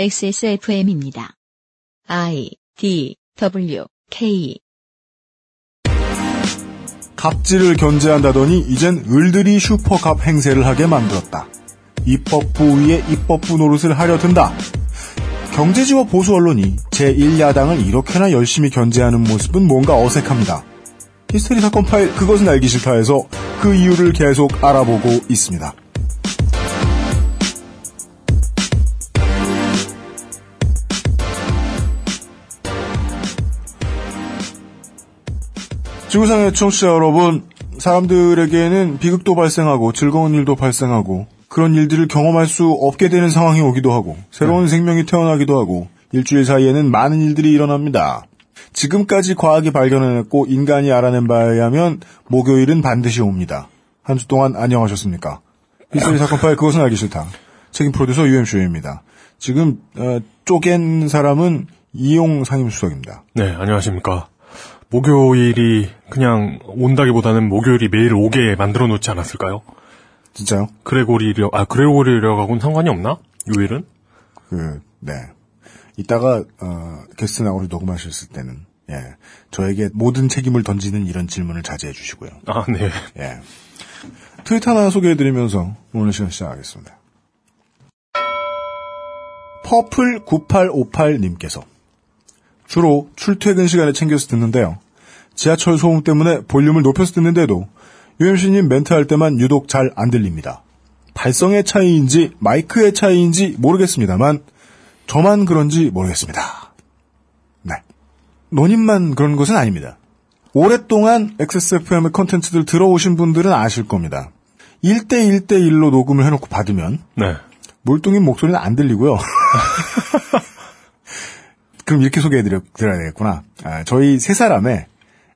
XSFM입니다. I D W K 갑질을 견제한다더니 이젠 을들이 슈퍼갑 행세를 하게 만들었다. 입법부 위에 입법부 노릇을 하려 든다. 경제지와 보수 언론이 제1야당을 이렇게나 열심히 견제하는 모습은 뭔가 어색합니다. 히스테리 사건 파일 그것은 알기 싫다에서 그 이유를 계속 알아보고 있습니다. 지구상의 청취자 여러분, 사람들에게는 비극도 발생하고 즐거운 일도 발생하고 그런 일들을 경험할 수 없게 되는 상황이 오기도 하고 새로운 생명이 태어나기도 하고 일주일 사이에는 많은 일들이 일어납니다. 지금까지 과학이 발견해냈고 인간이 알아낸 바에 의하면 목요일은 반드시 옵니다. 한 주 동안 안녕하셨습니까? 히스테리 사건 파일 그것은 알기 싫다. 책임 프로듀서 UMC입니다. 지금 어, 쪼갠 사람은 이용 상임수석입니다. 네, 안녕하십니까. 목요일이 그냥 온다기보다는 목요일이 매일 오게 만들어 놓지 않았을까요? 진짜요? 그레고리려, 아, 그레고리려하고는 상관이 없나? 요일은? 그, 네. 이따가, 어, 게스트 나오를 녹음하셨을 때는, 예. 저에게 모든 책임을 던지는 이런 질문을 자제해 주시고요. 아, 네. 예. 트윗 하나 소개해드리면서 오늘 시간 시작하겠습니다. 퍼플 9858님께서 주로 출퇴근 시간에 챙겨서 듣는데요. 지하철 소음 때문에 볼륨을 높여서 듣는데도 UMC님 멘트할 때만 유독 잘 안 들립니다. 발성의 차이인지 마이크의 차이인지 모르겠습니다만 저만 그런지 모르겠습니다. 네. 노님만 그런 것은 아닙니다. 오랫동안 XSFM의 컨텐츠들 들어오신 분들은 아실 겁니다. 1대1대1로 녹음을 해놓고 받으면 네. 물뚱이 목소리는 안 들리고요. 그럼 이렇게 소개해드려야 되겠구나. 아, 저희 세 사람의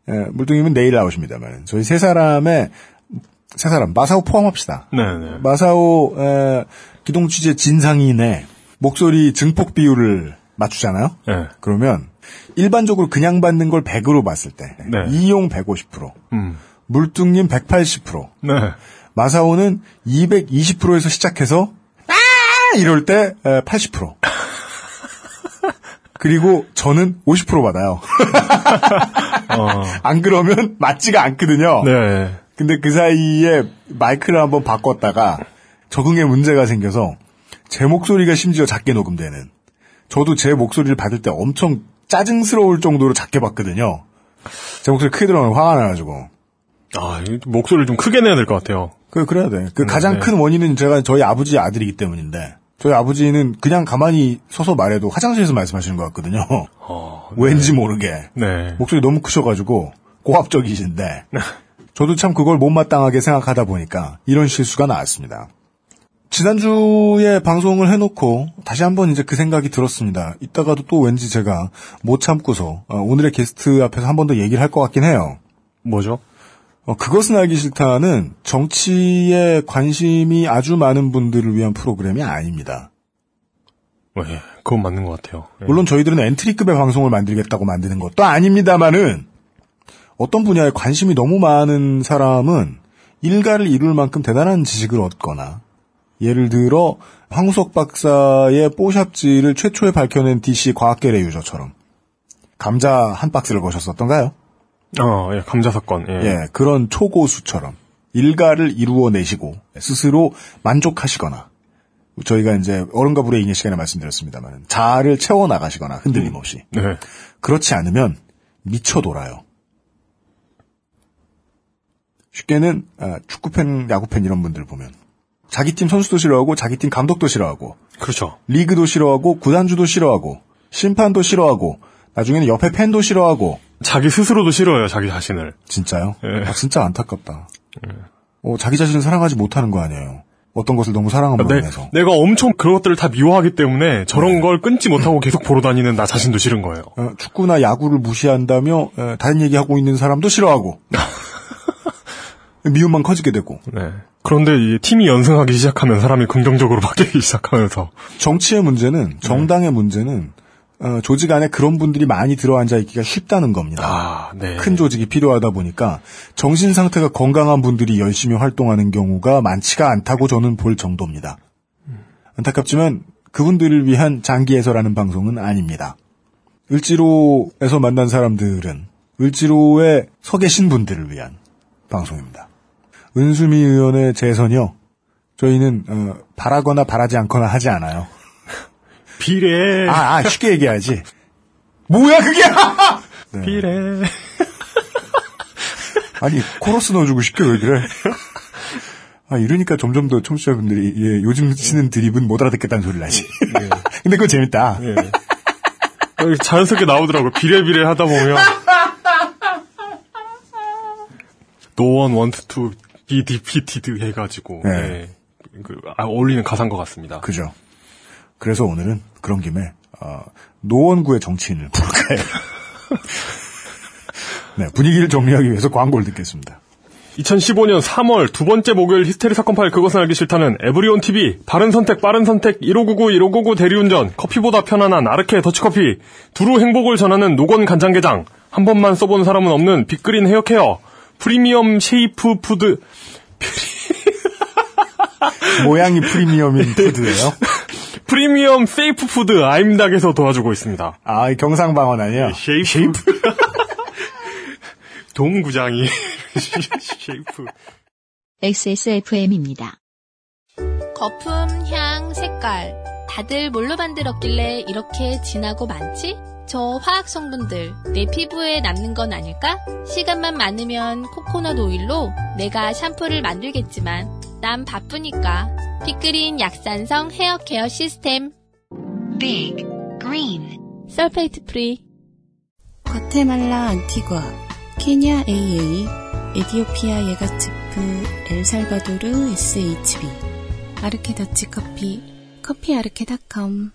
에, 물뚱이면 내일 나오십니다만 저희 세 사람의 세 사람 마사오 포함합시다. 네네. 마사오 에, 기동 취재 진상인의 목소리 증폭 비율을 맞추잖아요. 네. 그러면 일반적으로 그냥 받는 걸 100으로 봤을 때 네. 이용 150%, 음. 물뚱님 180%, 네. 마사오는 220%에서 시작해서 아 이럴 때 80%. 그리고 저는 50% 받아요. 어. 안 그러면 맞지가 않거든요. 네. 근데 그 사이에 마이크를 한번 바꿨다가 적응에 문제가 생겨서 제 목소리가 심지어 작게 녹음되는. 저도 제 목소리를 받을 때 엄청 짜증스러울 정도로 작게 받거든요. 제 목소리 크게 들어가면 화가 나가지고. 아, 이 목소리를 좀 크게 내야 될 것 같아요. 그, 그래야 돼. 그 가장 네. 큰 원인은 제가 저희 아버지 아들이기 때문인데, 저희 아버지는 그냥 가만히 서서 말해도 화장실에서 말씀하시는 것 같거든요. 어, 왠지 모르게. 네. 목소리 너무 크셔가지고, 고압적이신데, 저도 참 그걸 못마땅하게 생각하다 보니까 이런 실수가 나왔습니다. 지난주에 방송을 해놓고 다시 한번 이제 그 생각이 들었습니다. 이따가도 또 왠지 제가 못 참고서 어, 오늘의 게스트 앞에서 한 번 더 얘기를 할 것 같긴 해요. 뭐죠? 어, 그것은 알기 싫다는 정치에 관심이 아주 많은 분들을 위한 프로그램이 아닙니다. 네, 그건 맞는 것 같아요. 네. 물론 저희들은 엔트리급의 방송을 만들겠다고 만드는 것도 아닙니다만은 어떤 분야에 관심이 너무 많은 사람은 일가를 이룰 만큼 대단한 지식을 얻거나 예를 들어 황우석 박사의 뽀샵지를 최초에 밝혀낸 DC 과학계의 유저처럼 감자 한 박스를 거셨었던가요? 어, 예, 감자 사건. 예. 예, 그런 초고수처럼 일가를 이루어내시고 스스로 만족하시거나 저희가 이제 어른과 불의 인의 시간에 말씀드렸습니다만 자아를 채워 나가시거나 흔들림 없이 네. 그렇지 않으면 미쳐 돌아요. 쉽게는 아, 축구팬, 야구팬 이런 분들 보면 자기 팀 선수도 싫어하고 자기 팀 감독도 싫어하고 그렇죠. 리그도 싫어하고 구단주도 싫어하고 심판도 싫어하고 나중에는 옆에 팬도 싫어하고 자기 스스로도 싫어요, 자기 자신을. 진짜요? 예. 아, 진짜 안타깝다. 어, 자기 자신을 사랑하지 못하는 거 아니에요. 어떤 것을 너무 사랑함으로 내, 인해서. 내가 엄청 그런 것들을 다 미워하기 때문에 저런 걸 끊지 못하고 계속 보러 다니는 나 자신도 싫은 거예요. 어, 축구나 야구를 무시한다며 어, 다른 얘기하고 있는 사람도 싫어하고 미움만 커지게 되고 네. 그런데 이 팀이 연승하기 시작하면 사람이 긍정적으로 바뀌기 시작하면서 정치의 문제는 정당의 문제는 어, 조직 안에 그런 분들이 많이 들어앉아 있기가 쉽다는 겁니다. 아, 네. 큰 조직이 필요하다 보니까 정신 상태가 건강한 분들이 열심히 활동하는 경우가 많지가 않다고 저는 볼 정도입니다. 안타깝지만 그분들을 위한 장기 해설하는 방송은 아닙니다. 을지로에서 만난 사람들은 을지로에 서 계신 분들을 위한 방송입니다. 은수미 의원의 재선이요. 저희는 어, 바라거나 바라지 않거나 하지 않아요. 비례. 아, 아, 쉽게 얘기하지. 뭐야 그게? 네. 비례. 아니 코러스 넣어주고 싶게 왜 그래? 아 이러니까 점점 더 청취자분들이 예, 요즘 치는 드립은 못 알아듣겠다는 소리를 하지. 근데 그거 재밌다. 예. 여기 자연스럽게 나오더라고요. 비례비례 하다 보면. No one wants to be defeated 해가지고. 네. 예. 그, 아, 어울리는 가사인 것 같습니다. 그죠. 그래서 오늘은 그런 김에 어, 노원구의 정치인을 부를까요? 네, 분위기를 정리하기 위해서 광고를 듣겠습니다. 2015년 3월 두 번째 목요일 히스테리 사건 파일 그것은 알기 싫다는 에브리온 TV 바른 선택 빠른 선택 1599 1599 대리운전 커피보다 편안한 아르케 더치커피 두루 행복을 전하는 노건 간장게장 한 번만 써본 사람은 없는 빅그린 헤어케어 프리미엄 shape food 모양이 프리미엄인 food예요. 프리미엄 safe food 아임닭에서 도와주고 있습니다. 아, 이 경상방언 아니에요? shape 동구장이 shape XSFM입니다. 거품, 향, 색깔. 다들 뭘로 만들었길래 이렇게 진하고 많지? 저 화학 성분들 내 피부에 남는 건 아닐까? 시간만 많으면 코코넛 오일로 내가 샴푸를 만들겠지만 난 바쁘니까 빅그린 약산성 헤어 케어 시스템 Big Green sulfate free 과테말라 안티과, 케냐 AA, 에디오피아 예가츠프, 엘살바도르 SHB, 아르케 더치 커피, 커피 아르케닷컴.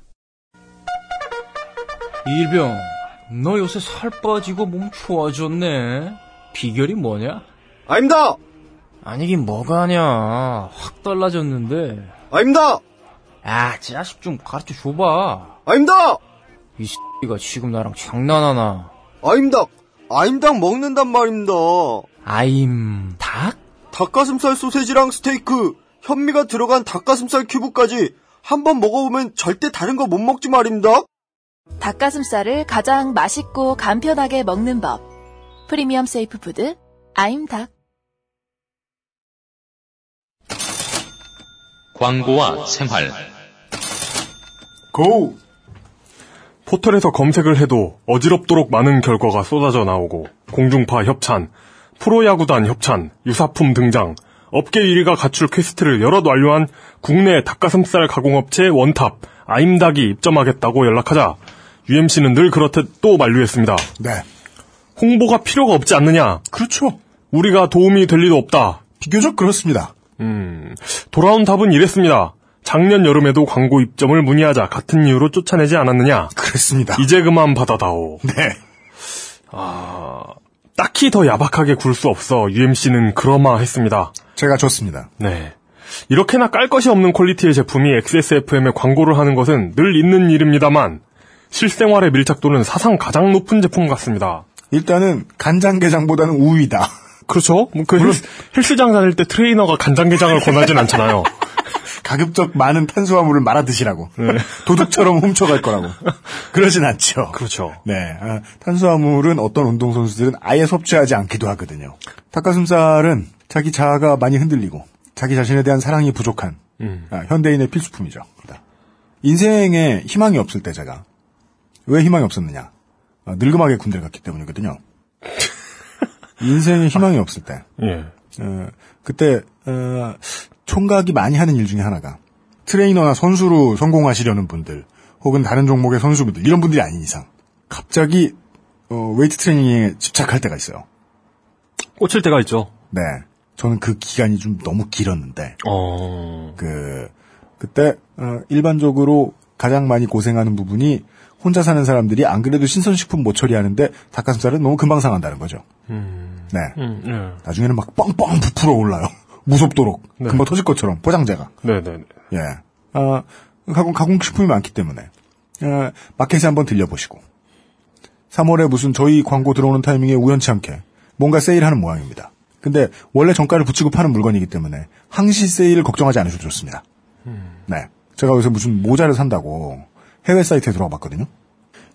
일병, 너 요새 살 빠지고 몸 좋아졌네. 비결이 뭐냐? 아닙니다! 아니긴 뭐가 아냐. 확 달라졌는데. 아닙니다! 아, 자식 좀 가르쳐 줘봐. 아닙니다! 이 X가 지금 나랑 장난하나. 아임닭! 아임닭 먹는단 말입니다. 아임, 닭? 닭가슴살 소세지랑 스테이크, 현미가 들어간 닭가슴살 큐브까지 한 번 먹어보면 절대 다른 거 못 먹지 말입니다. 닭가슴살을 가장 맛있고 간편하게 먹는 법. 프리미엄 safe food 아임닭. 광고와 생활 고! 포털에서 검색을 해도 어지럽도록 많은 결과가 쏟아져 나오고 공중파 협찬, 프로야구단 협찬, 유사품 등장, 업계 1위가 갖출 quest를 여럿 완료한 국내 닭가슴살 가공업체 one top 아임닭이 입점하겠다고 연락하자 UMC는 늘 그렇듯 또 만류했습니다. 네. 홍보가 필요가 없지 않느냐? 그렇죠. 우리가 도움이 될 리도 없다. 비교적 그렇습니다. 음, 돌아온 답은 이랬습니다. 작년 여름에도 광고 입점을 문의하자 같은 이유로 쫓아내지 않았느냐? 그랬습니다. 이제 그만 받아다오. 네. 딱히 더 야박하게 굴 수 없어 UMC는 그러마 했습니다. 제가 줬습니다. 네. 이렇게나 깔 것이 없는 quality의 제품이 XSFM에 광고를 하는 것은 늘 있는 일입니다만 실생활의 밀착도는 사상 가장 높은 제품 같습니다. 일단은 간장게장보다는 우위다. 그렇죠. 뭐그 헬스, 헬스 장 다닐 때 트레이너가 간장게장을 권하진 않잖아요. 가급적 많은 탄수화물을 말아 드시라고. 네. 도둑처럼 훔쳐갈 거라고. 그러진 않죠. 그렇죠. 네. 아, 탄수화물은 어떤 운동선수들은 아예 섭취하지 않기도 하거든요. 닭가슴살은 자기 자아가 많이 흔들리고 자기 자신에 대한 사랑이 부족한 음. 아, 현대인의 필수품이죠. 인생에 희망이 없을 때 제가 왜 희망이 없었느냐? 아, 늙음하게 군대를 갔기 때문이거든요. 인생에 희망이 없을 때 예. 어, 그때 어, 총각이 많이 하는 일 중에 하나가 트레이너나 선수로 성공하시려는 분들 혹은 다른 종목의 선수분들 이런 분들이 아닌 이상 갑자기 어, 웨이트 트레이닝에 집착할 때가 있어요. 꽂힐 때가 있죠. 네, 저는 그 기간이 좀 너무 길었는데 어. 그 그때 어, 일반적으로 가장 많이 고생하는 부분이 혼자 사는 사람들이 안 그래도 신선식품 못 처리하는데 닭가슴살은 너무 금방 상한다는 거죠. 음. 네. 음, 예. 나중에는 막 뻥뻥 부풀어 올라요. 무섭도록. 네. 금방 터질 것처럼, 포장재가. 네네. 예. 아, 가공, 가공식품이 많기 때문에. 아, 마켓에 한번 들려보시고. 3월에 무슨 저희 광고 들어오는 타이밍에 우연치 않게 뭔가 세일하는 모양입니다. 근데 원래 정가를 붙이고 파는 물건이기 때문에 항시 세일 걱정하지 않으셔도 좋습니다. 네. 제가 요새 무슨 모자를 산다고 해외 사이트에 들어가 봤거든요.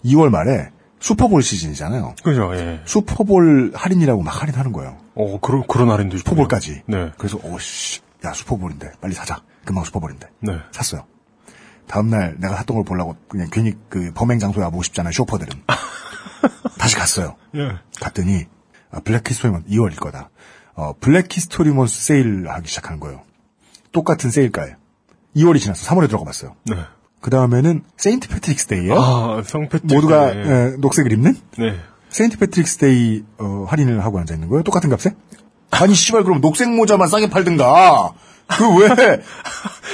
2월 말에 슈퍼볼 시즌이잖아요. 그죠, 예. 슈퍼볼 할인이라고 막 할인하는 거예요. 어, 그런, 그런 할인도 있고. 슈퍼볼까지. 네. 그래서 오씨, 야 슈퍼볼인데 빨리 사자. 금방 슈퍼볼인데 네. 샀어요. 다음날 내가 샀던 걸 보려고 그냥 괜히 그 범행 장소에 와보고 싶잖아요. shopper들은. 다시 갔어요. 예. 갔더니 아, Black History Month 2월일 거다. 어, Black History Month 세일을 하기 시작한 거예요. 똑같은 세일가에. 2월이 지났어. 3월에 들어가 봤어요. 네. 그 다음에는 Saint Patrick's Day예요. 아, 성 패트. 모두가 네. 예, 녹색을 입는 네. Saint Patrick's Day 어, 할인을 하고 앉아 있는 거예요. 똑같은 값에? 아니 씨발 그럼 녹색 모자만 싸게 팔든가. 그 왜?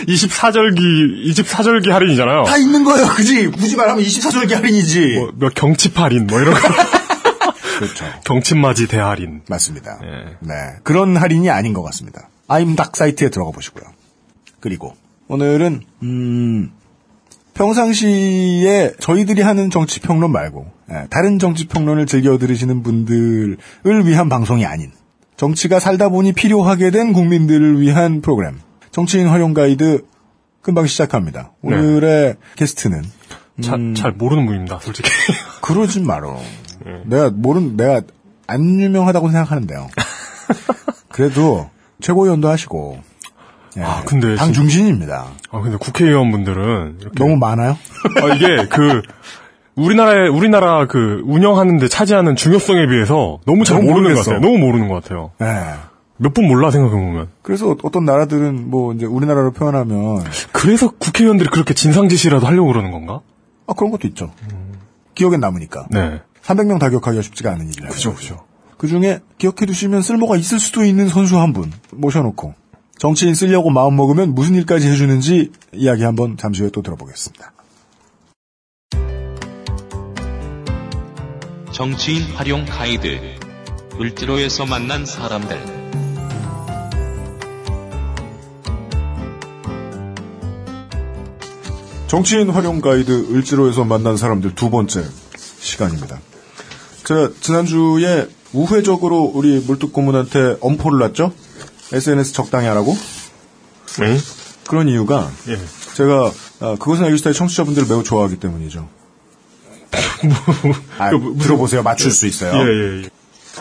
24절기, 24절기 할인이잖아요. 다 있는 거예요. 그지? 굳이 말하면 24절기 할인이지. 뭐, 몇 경칩 할인, 뭐 이런 거. 그렇죠. 경칩맞이 대할인. 맞습니다. 예. 네. 그런 할인이 아닌 것 같습니다. 아임닥 사이트에 들어가 보시고요. 그리고 오늘은 음 평상시에 저희들이 하는 정치 평론 말고 예, 다른 정치 평론을 즐겨 들으시는 분들을 위한 방송이 아닌 정치가 살다 보니 필요하게 된 국민들을 위한 프로그램 정치인 활용 가이드 금방 시작합니다. 오늘의 게스트는 자, 음. 잘 모르는 분입니다, 솔직히. 그러지 말어. 내가 모른 내가 안 유명하다고 생각하는데요. 그래도 최고 위원도 하시고 예, 아, 근데 당 진- 중진입니다. 아, 근데 국회의원분들은 이렇게. 너무 많아요? 아, 이게 그, 우리나라에, 우리나라 그, 운영하는데 차지하는 중요성에 비해서 너무 잘 모르는 것 모르겠어. 같아요. 너무 모르는 것 같아요. 예. 몇분 몰라, 생각해 보면. 그래서 어떤 나라들은 뭐 이제 우리나라로 표현하면 그래서 국회의원들이 그렇게 진상짓이라도 하려고 그러는 건가? 아 그런 것도 있죠. 기억엔 남으니까. 네. 300명 다 기억하기가 쉽지가 않은 일이라. 그죠, 그죠. 그 중에 기억해 두시면 쓸모가 있을 수도 있는 선수 한 분 모셔놓고 정치인 쓰려고 마음 먹으면 무슨 일까지 해주는지 이야기 한번 잠시 후에 또 들어보겠습니다. 정치인 활용 가이드. 을지로에서 만난 사람들. 정치인 활용 가이드 을지로에서 만난 사람들 두 번째 시간입니다. 제가 지난주에 우회적으로 우리 물뚝고문한테 엄포를 놨죠? SNS 적당히 하라고? 네? 그런 이유가 예. 제가 아, 그것은 알기 싫다의 청취자분들을 매우 좋아하기 때문이죠. 아, 그 무슨- 들어보세요. 맞출 수 있어요. 예, 예, 예.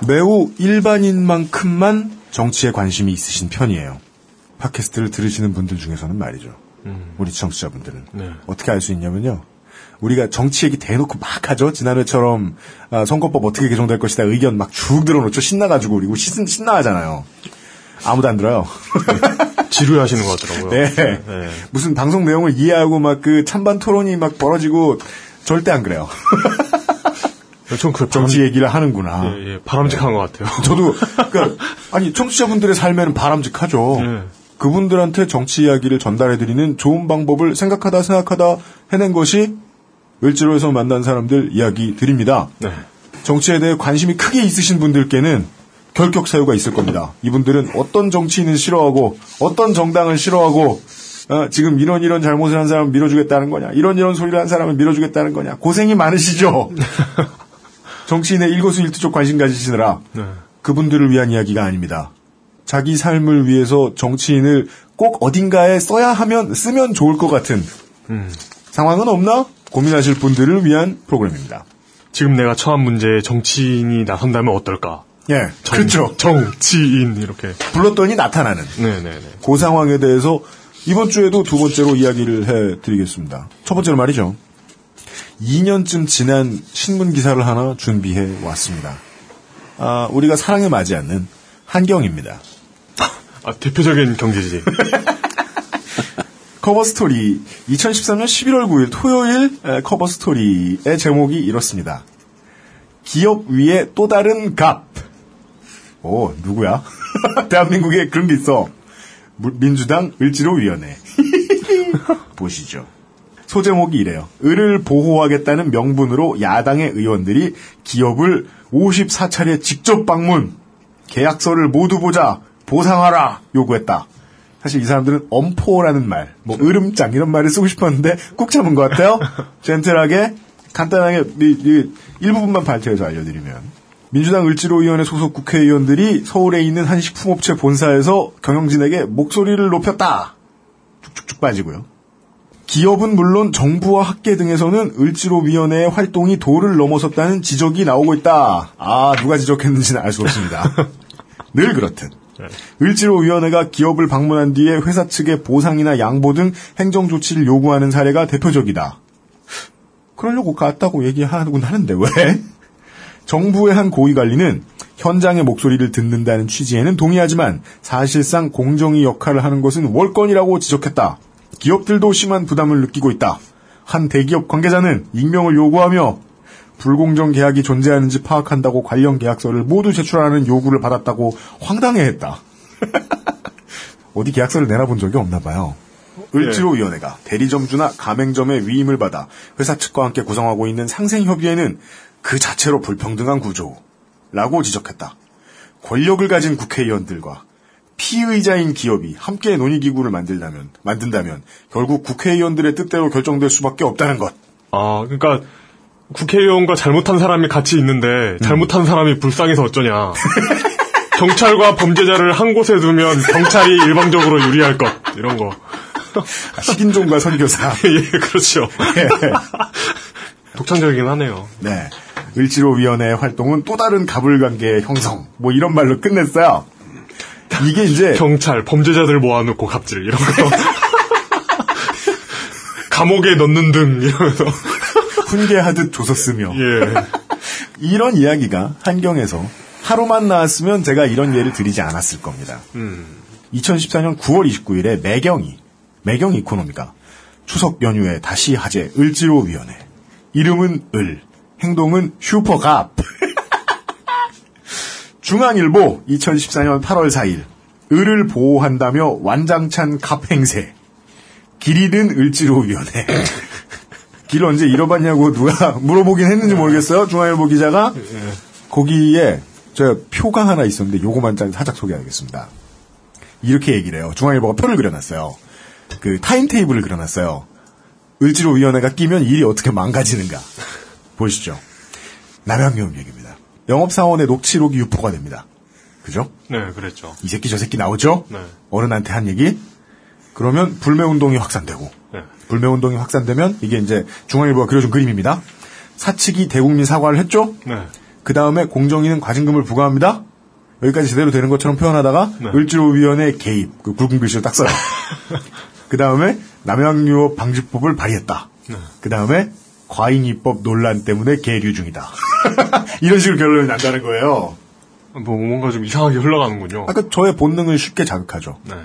매우 일반인만큼만 정치에 관심이 있으신 편이에요. 팟캐스트를 들으시는 분들 중에서는 말이죠. 우리 청취자분들은. 네. 어떻게 알 수 있냐면요. 우리가 정치 얘기 대놓고 막 하죠. 지난해처럼 아, 선거법 어떻게 개정될 것이다 의견 막 쭉 들어놓죠. 신나가지고 그리고 신, 신나하잖아요. 아무도 안 들어요. 지루하시는 것 같더라고요. 네. 네. 무슨 방송 내용을 이해하고 막 그 찬반 토론이 막 벌어지고 절대 안 그래요. 전 그, 정치 얘기를 하는구나. 예, 예, 바람직한 것 같아요. 저도 그러니까 아니 청취자분들의 삶에는 바람직하죠. 예. 그분들한테 정치 이야기를 전달해드리는 좋은 방법을 생각하다 생각하다 해낸 것이 을지로에서 만난 사람들 이야기 드립니다. 네. 정치에 대해 관심이 크게 있으신 분들께는 결격 사유가 있을 겁니다. 이분들은 어떤 정치인을 싫어하고 어떤 정당을 싫어하고 어, 지금 이런 이런 잘못을 한 사람을 밀어주겠다는 거냐 이런 이런 소리를 한 사람을 밀어주겠다는 거냐 고생이 많으시죠. 정치인의 일거수일투족 관심 가지시느라 네. 그분들을 위한 이야기가 아닙니다. 자기 삶을 위해서 정치인을 꼭 어딘가에 써야 하면 쓰면 좋을 것 같은 음. 상황은 없나 고민하실 분들을 위한 프로그램입니다. 지금 내가 처한 문제에 정치인이 나선다면 어떨까? 예, 정, 그렇죠. 정치인, 이렇게. 불렀더니 나타나는 네네네. 그 상황에 대해서 이번 주에도 두 번째로 이야기를 해드리겠습니다. 첫 번째로 말이죠. 2년쯤 지난 신문 기사를 하나 준비해 왔습니다. 아, 우리가 사랑해 마지않는 한경입니다. 아, 대표적인 경제지. 커버 스토리 2013년 11월 9일 토요일 에, 커버 스토리의 제목이 이렇습니다. 기업 위에 또 다른 갑. 오 누구야? 대한민국에 그런 게 있어. 무- 민주당 을지로위원회. 보시죠. 소제목이 이래요. 을을 보호하겠다는 명분으로 야당의 의원들이 기업을 54차례 직접 방문, 계약서를 모두 보자, 보상하라 요구했다. 사실 이 사람들은 엄포라는 말, 뭐 으름장 이런 말을 쓰고 싶었는데 꾹 참은 것 같아요. 젠틀하게 간단하게 이- 이 일부분만 발췌해서 알려드리면 민주당 을지로위원회 소속 국회의원들이 서울에 있는 한 식품업체 본사에서 경영진에게 목소리를 높였다. 쭉쭉쭉 빠지고요. 기업은 물론 정부와 학계 등에서는 을지로위원회의 활동이 도를 넘어섰다는 지적이 나오고 있다. 아, 누가 지적했는지는 알 수 없습니다. 늘 그렇듯. 을지로위원회가 기업을 방문한 뒤에 회사 측의 보상이나 양보 등 행정조치를 요구하는 사례가 대표적이다. 그러려고 갔다고 얘기하곤 하는데 왜? 정부의 한 고위 관리는 현장의 목소리를 듣는다는 취지에는 동의하지만 사실상 공정위 역할을 하는 것은 월권이라고 지적했다. 기업들도 심한 부담을 느끼고 있다. 한 대기업 관계자는 익명을 요구하며 불공정 계약이 존재하는지 파악한다고 관련 계약서를 모두 제출하는 요구를 받았다고 황당해했다. 어디 계약서를 내놔본 적이 없나 봐요. 을지로위원회가 대리점주나 가맹점의 위임을 받아 회사 측과 함께 구성하고 있는 상생협의회는 그 자체로 불평등한 구조라고 지적했다. 권력을 가진 국회의원들과 피의자인 기업이 함께 논의기구를 만들다면, 만든다면 결국 국회의원들의 뜻대로 결정될 수밖에 없다는 것. 아, 그러니까 국회의원과 잘못한 사람이 같이 있는데 잘못한 사람이 불쌍해서 어쩌냐. 경찰과 범죄자를 한 곳에 두면 경찰이 일방적으로 유리할 것 이런 거. 식인종과 선교사. 예, 그렇죠. 독창적이긴 하네요. 네. 을지로위원회의 활동은 또 다른 가불관계의 형성. 뭐 이런 말로 끝냈어요. 이게 이제 경찰 범죄자들 모아놓고 갑질 이런 거. 감옥에 넣는 등 이러면서 훈계하듯 조서 쓰며 예. 이런 이야기가 한경에서 하루만 나왔으면 제가 이런 예를 드리지 않았을 겁니다. 음. 2014년 9월 29일에 매경이 매경 이코노미가 추석 연휴에 다시 하재 을지로위원회 이름은 을 행동은 슈퍼갑. 중앙일보 2014년 8월 4일. 을을 보호한다며 완장찬 갑행세. 길이든 을지로위원회. 길 언제 잃어봤냐고 누가 물어보긴 했는지 모르겠어요. 중앙일보 기자가. 거기에 제가 표가 하나 있었는데 요거만 짤- 살짝 소개하겠습니다. 이렇게 얘기를 해요. 중앙일보가 표를 그려놨어요. 그 타임테이블을 그려놨어요. 을지로위원회가 끼면 일이 어떻게 망가지는가 보시죠 남양유업 얘기입니다 영업사원의 녹취록이 유포가 됩니다 그죠? 네, 그랬죠. 이 새끼 저 새끼 나오죠? 네. 어른한테 한 얘기? 그러면 불매운동이 확산되고, 네. 불매운동이 확산되면 이게 이제 중앙일보가 그려준 그림입니다. 사측이 대국민 사과를 했죠? 네. 그 다음에 공정위는 과징금을 부과합니다? 여기까지 제대로 되는 것처럼 표현하다가 네. 을지로위원회 개입, 그 굵은 글씨로 딱 써요. 그 다음에 남양유업 방지법을 발의했다. 네. 그 다음에 과잉 입법 논란 때문에 계류 중이다. 이런 식으로 결론이 난다는 거예요. 뭐 뭔가 좀 이상하게 흘러가는군요. 아까 저의 본능을 쉽게 자극하죠. 네.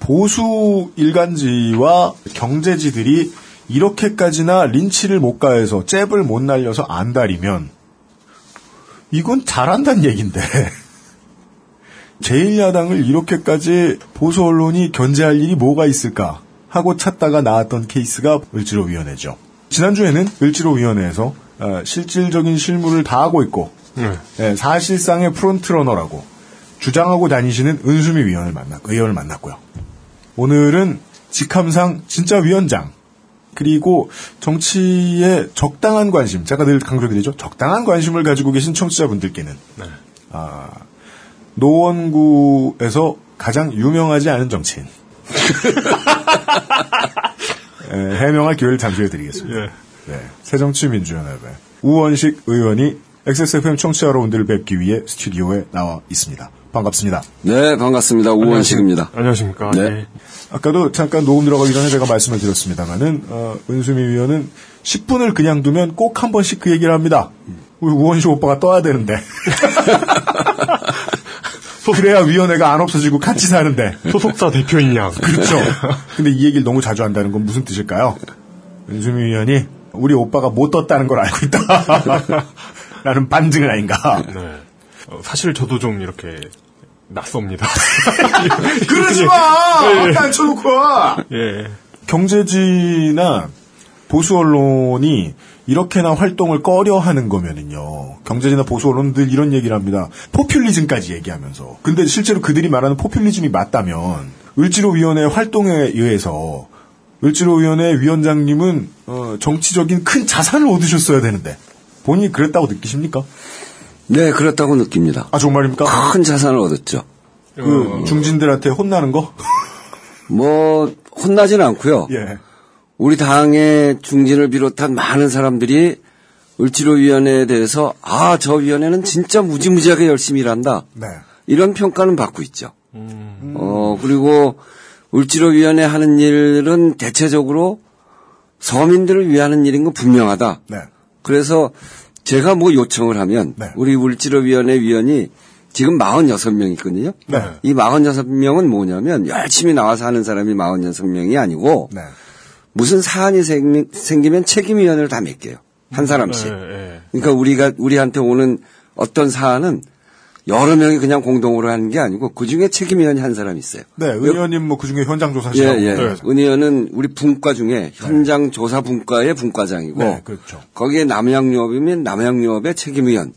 보수 일간지와 경제지들이 이렇게까지나 린치를 못 가해서 잽을 못 날려서 안달이면 이건 잘한다는 얘긴데 제1야당을 이렇게까지 보수 언론이 견제할 일이 뭐가 있을까 하고 찾다가 나왔던 케이스가 을지로위원회죠. 지난주에는 을지로위원회에서 어, 실질적인 실무를 다 하고 있고 네. 예, 사실상의 front runner라고 주장하고 다니시는 은수미 위원을 만났, 의원을 만났고요. 오늘은 직함상 진짜 위원장 그리고 정치에 적당한 관심, 제가 늘 강조드리죠. 적당한 관심을 가지고 계신 청취자분들께는 네. 아, 노원구에서 가장 유명하지 않은 정치인 예, 해명할 기회를 잠시해드리겠습니다. 예. 네, 새정치민주연합의 우원식 의원이 XSFM 청취자 여러분들을 뵙기 위해 스튜디오에 나와 있습니다. 반갑습니다. 네, 반갑습니다. 우원식입니다. 안녕하십니까. 네. 예. 아까도 잠깐 녹음 들어가기 전에 제가 말씀을 드렸습니다만은 어, 은수미 위원은 10분을 그냥 두면 꼭 한 번씩 그 얘기를 합니다. 우리 우원식 오빠가 떠야 되는데. 그래야 위원회가 안 없어지고 같이 사는데. 소속사 대표인 양. 그렇죠. 근데 이 얘기를 너무 자주 한다는 건 무슨 뜻일까요? 은수미 위원이 우리 오빠가 못 떴다는 걸 알고 있다. 라는 반증은 아닌가. 네. 어, 사실 저도 좀 이렇게 낯섭니다. 그러지 마! 예. 아까 앉혀놓고 와! 예. 경제지나 보수 언론이 이렇게나 활동을 꺼려 하는 거면은요. 경제지나 보수 언론은 늘 이런 얘기를 합니다. 포퓰리즘까지 얘기하면서. 근데 실제로 그들이 말하는 포퓰리즘이 맞다면 을지로위원회 활동에 의해서 을지로위원회 위원장님은 어, 정치적인 큰 자산을 얻으셨어야 되는데 본인이 그랬다고 느끼십니까? 네, 그렇다고 느낍니다. 아 정말입니까? 큰 자산을 얻었죠. 그 중진들한테 혼나는 거? 뭐 혼나진 않고요. 예. 우리 당의 중진을 비롯한 많은 사람들이 을지로위원회에 대해서 아, 저 위원회는 진짜 무지무지하게 열심히 일한다. 네. 이런 평가는 받고 있죠. 어, 그리고 을지로위원회 하는 일은 대체적으로 서민들을 위하는 일인 건 분명하다. 네. 그래서 제가 뭐 요청을 하면 우리 울지로위원회 위원이 지금 46명 있거든요. 네. 이 46명은 뭐냐면 열심히 나와서 하는 사람이 46명이 아니고 네. 무슨 사안이 생, 생기면 책임위원회를 다 맡겨요. 한 사람씩. 네, 그러니까 우리가 우리한테 오는 어떤 사안은 여러 명이 그냥 공동으로 하는 게 아니고 그 중에 책임위원이 한 사람이 있어요. 네, 은 의원님 뭐 그 중에 현장 예, 조사하시라고. 예. 네. 은 의원은 우리 분과 중에 현장 조사 분과의 분과장이고 네, 그렇죠. 거기에 남양유업이면 남양유업의 책임위원,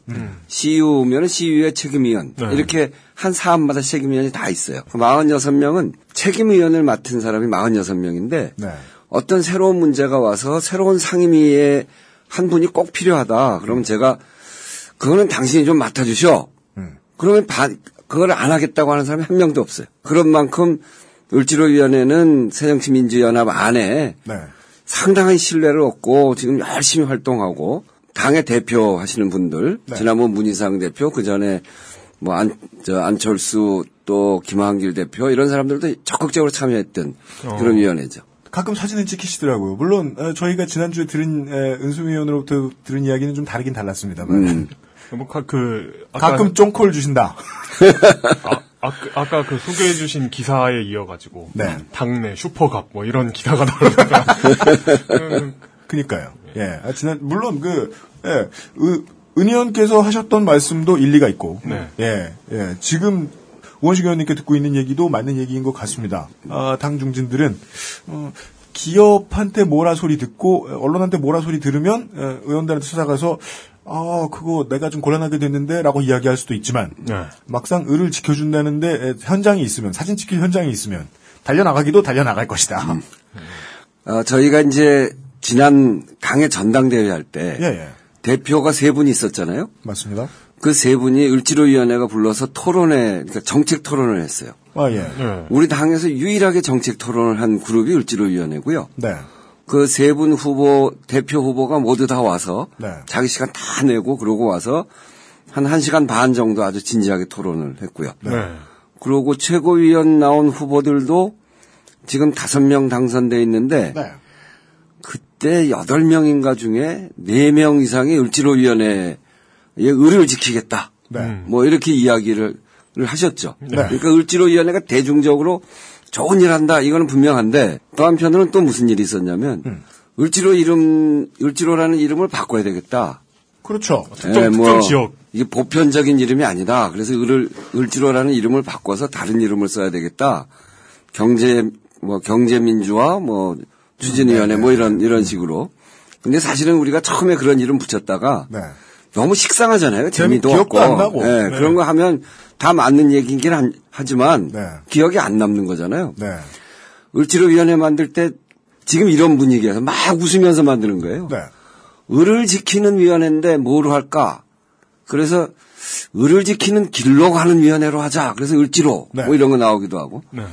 CU면 CU의 책임위원 네. 이렇게 한 사안마다 책임위원이 다 있어요. 46명은 책임위원을 맡은 사람이 46명인데 네. 어떤 새로운 문제가 와서 새로운 상임위에 한 분이 꼭 필요하다. 그러면 제가 그거는 당신이 좀 맡아주셔. 그러면 바- 그걸 안 하겠다고 하는 사람이 한 명도 없어요. 그런 만큼 을지로위원회는 새정치민주연합 안에 네. 상당한 신뢰를 얻고 지금 열심히 활동하고 당의 대표 하시는 분들 네. 지난번 문희상 대표 그 전에 뭐 안 저 안철수 또 김한길 대표 이런 사람들도 적극적으로 참여했던 어. 그런 위원회죠. 가끔 사진을 찍히시더라고요. 물론 어, 저희가 지난주에 들은 에, 은수미 의원으로부터 들은 이야기는 좀 다르긴 달랐습니다만 음. 뭐, 가, 그, 아까, 가끔 쫑콜 주신다. 아, 아까 그 소개해주신 기사에 이어가지고. 네. 당내 슈퍼갑, 뭐 이런 기사가 나오니까. 그니까요. 예. 아, 지난, 물론 그, 예, 의, 은 의원께서 하셨던 말씀도 일리가 있고. 네. 예, 예. 지금, 우원식 의원님께 듣고 있는 얘기도 맞는 얘기인 것 같습니다. 아, 당 중진들은, 어, 기업한테 뭐라 소리 듣고, 어, 언론한테 뭐라 소리 들으면, 어, 의원들한테 찾아가서, 아, 그거 내가 좀 곤란하게 됐는데, 라고 이야기할 수도 있지만, 네. 막상 을을 지켜준다는데, 에, 현장이 있으면, 사진 찍힐 현장이 있으면, 달려 나가기도 달려 나갈 것이다. 어, 저희가 이제 지난 당의 전당대회 할때 예, 예. 대표가 세 분이 있었잖아요. 맞습니다. 그 세 분이 을지로위원회가 불러서 토론회, 그러니까 정책 토론을 했어요. 아, 예. 네. 우리 당에서 유일하게 정책 토론을 한 그룹이 을지로위원회고요. 네. 그 세 분 후보, 대표 후보가 모두 다 와서 네. 자기 시간 다 내고 그러고 와서 한 1시간 반 정도 아주 진지하게 토론을 했고요. 네. 그리고 최고위원 나온 후보들도 지금 다섯 명 당선돼 있는데 네. 그때 여덟 명인가 중에 네 명 이상이 을지로위원회 의 의를 지키겠다. 네. 뭐 이렇게 이야기를 하셨죠. 네. 그러니까 을지로위원회가 대중적으로 좋은 일 한다. 이거는 분명한데 또 한편으로는 또 무슨 일이 있었냐면 음. 을지로 이름 을지로라는 이름을 바꿔야 되겠다. 그렇죠. 특정, 예, 특정 지역. 이게 보편적인 이름이 아니다. 그래서 을을 을지로라는 이름을 바꿔서 다른 이름을 써야 되겠다. 경제 뭐 경제민주화 뭐 추진위원회 네, 뭐 이런 이런 식으로. 근데 사실은 우리가 처음에 그런 이름 붙였다가 네. 너무 식상하잖아요. 재미- 재미도 기억도 없고. 안 나고. 예, 네. 그런 거 하면 다 맞는 얘기긴 한- 하지만 네. 기억이 안 남는 거잖아요. 네. 을지로위원회 만들 때 지금 이런 분위기에서 막 웃으면서 만드는 거예요. 네. 을을 지키는 위원회인데 뭐로 할까? 그래서 을을 지키는 길로 가는 위원회로 하자. 그래서 을지로 네. 뭐 이런 거 나오기도 하고. 네.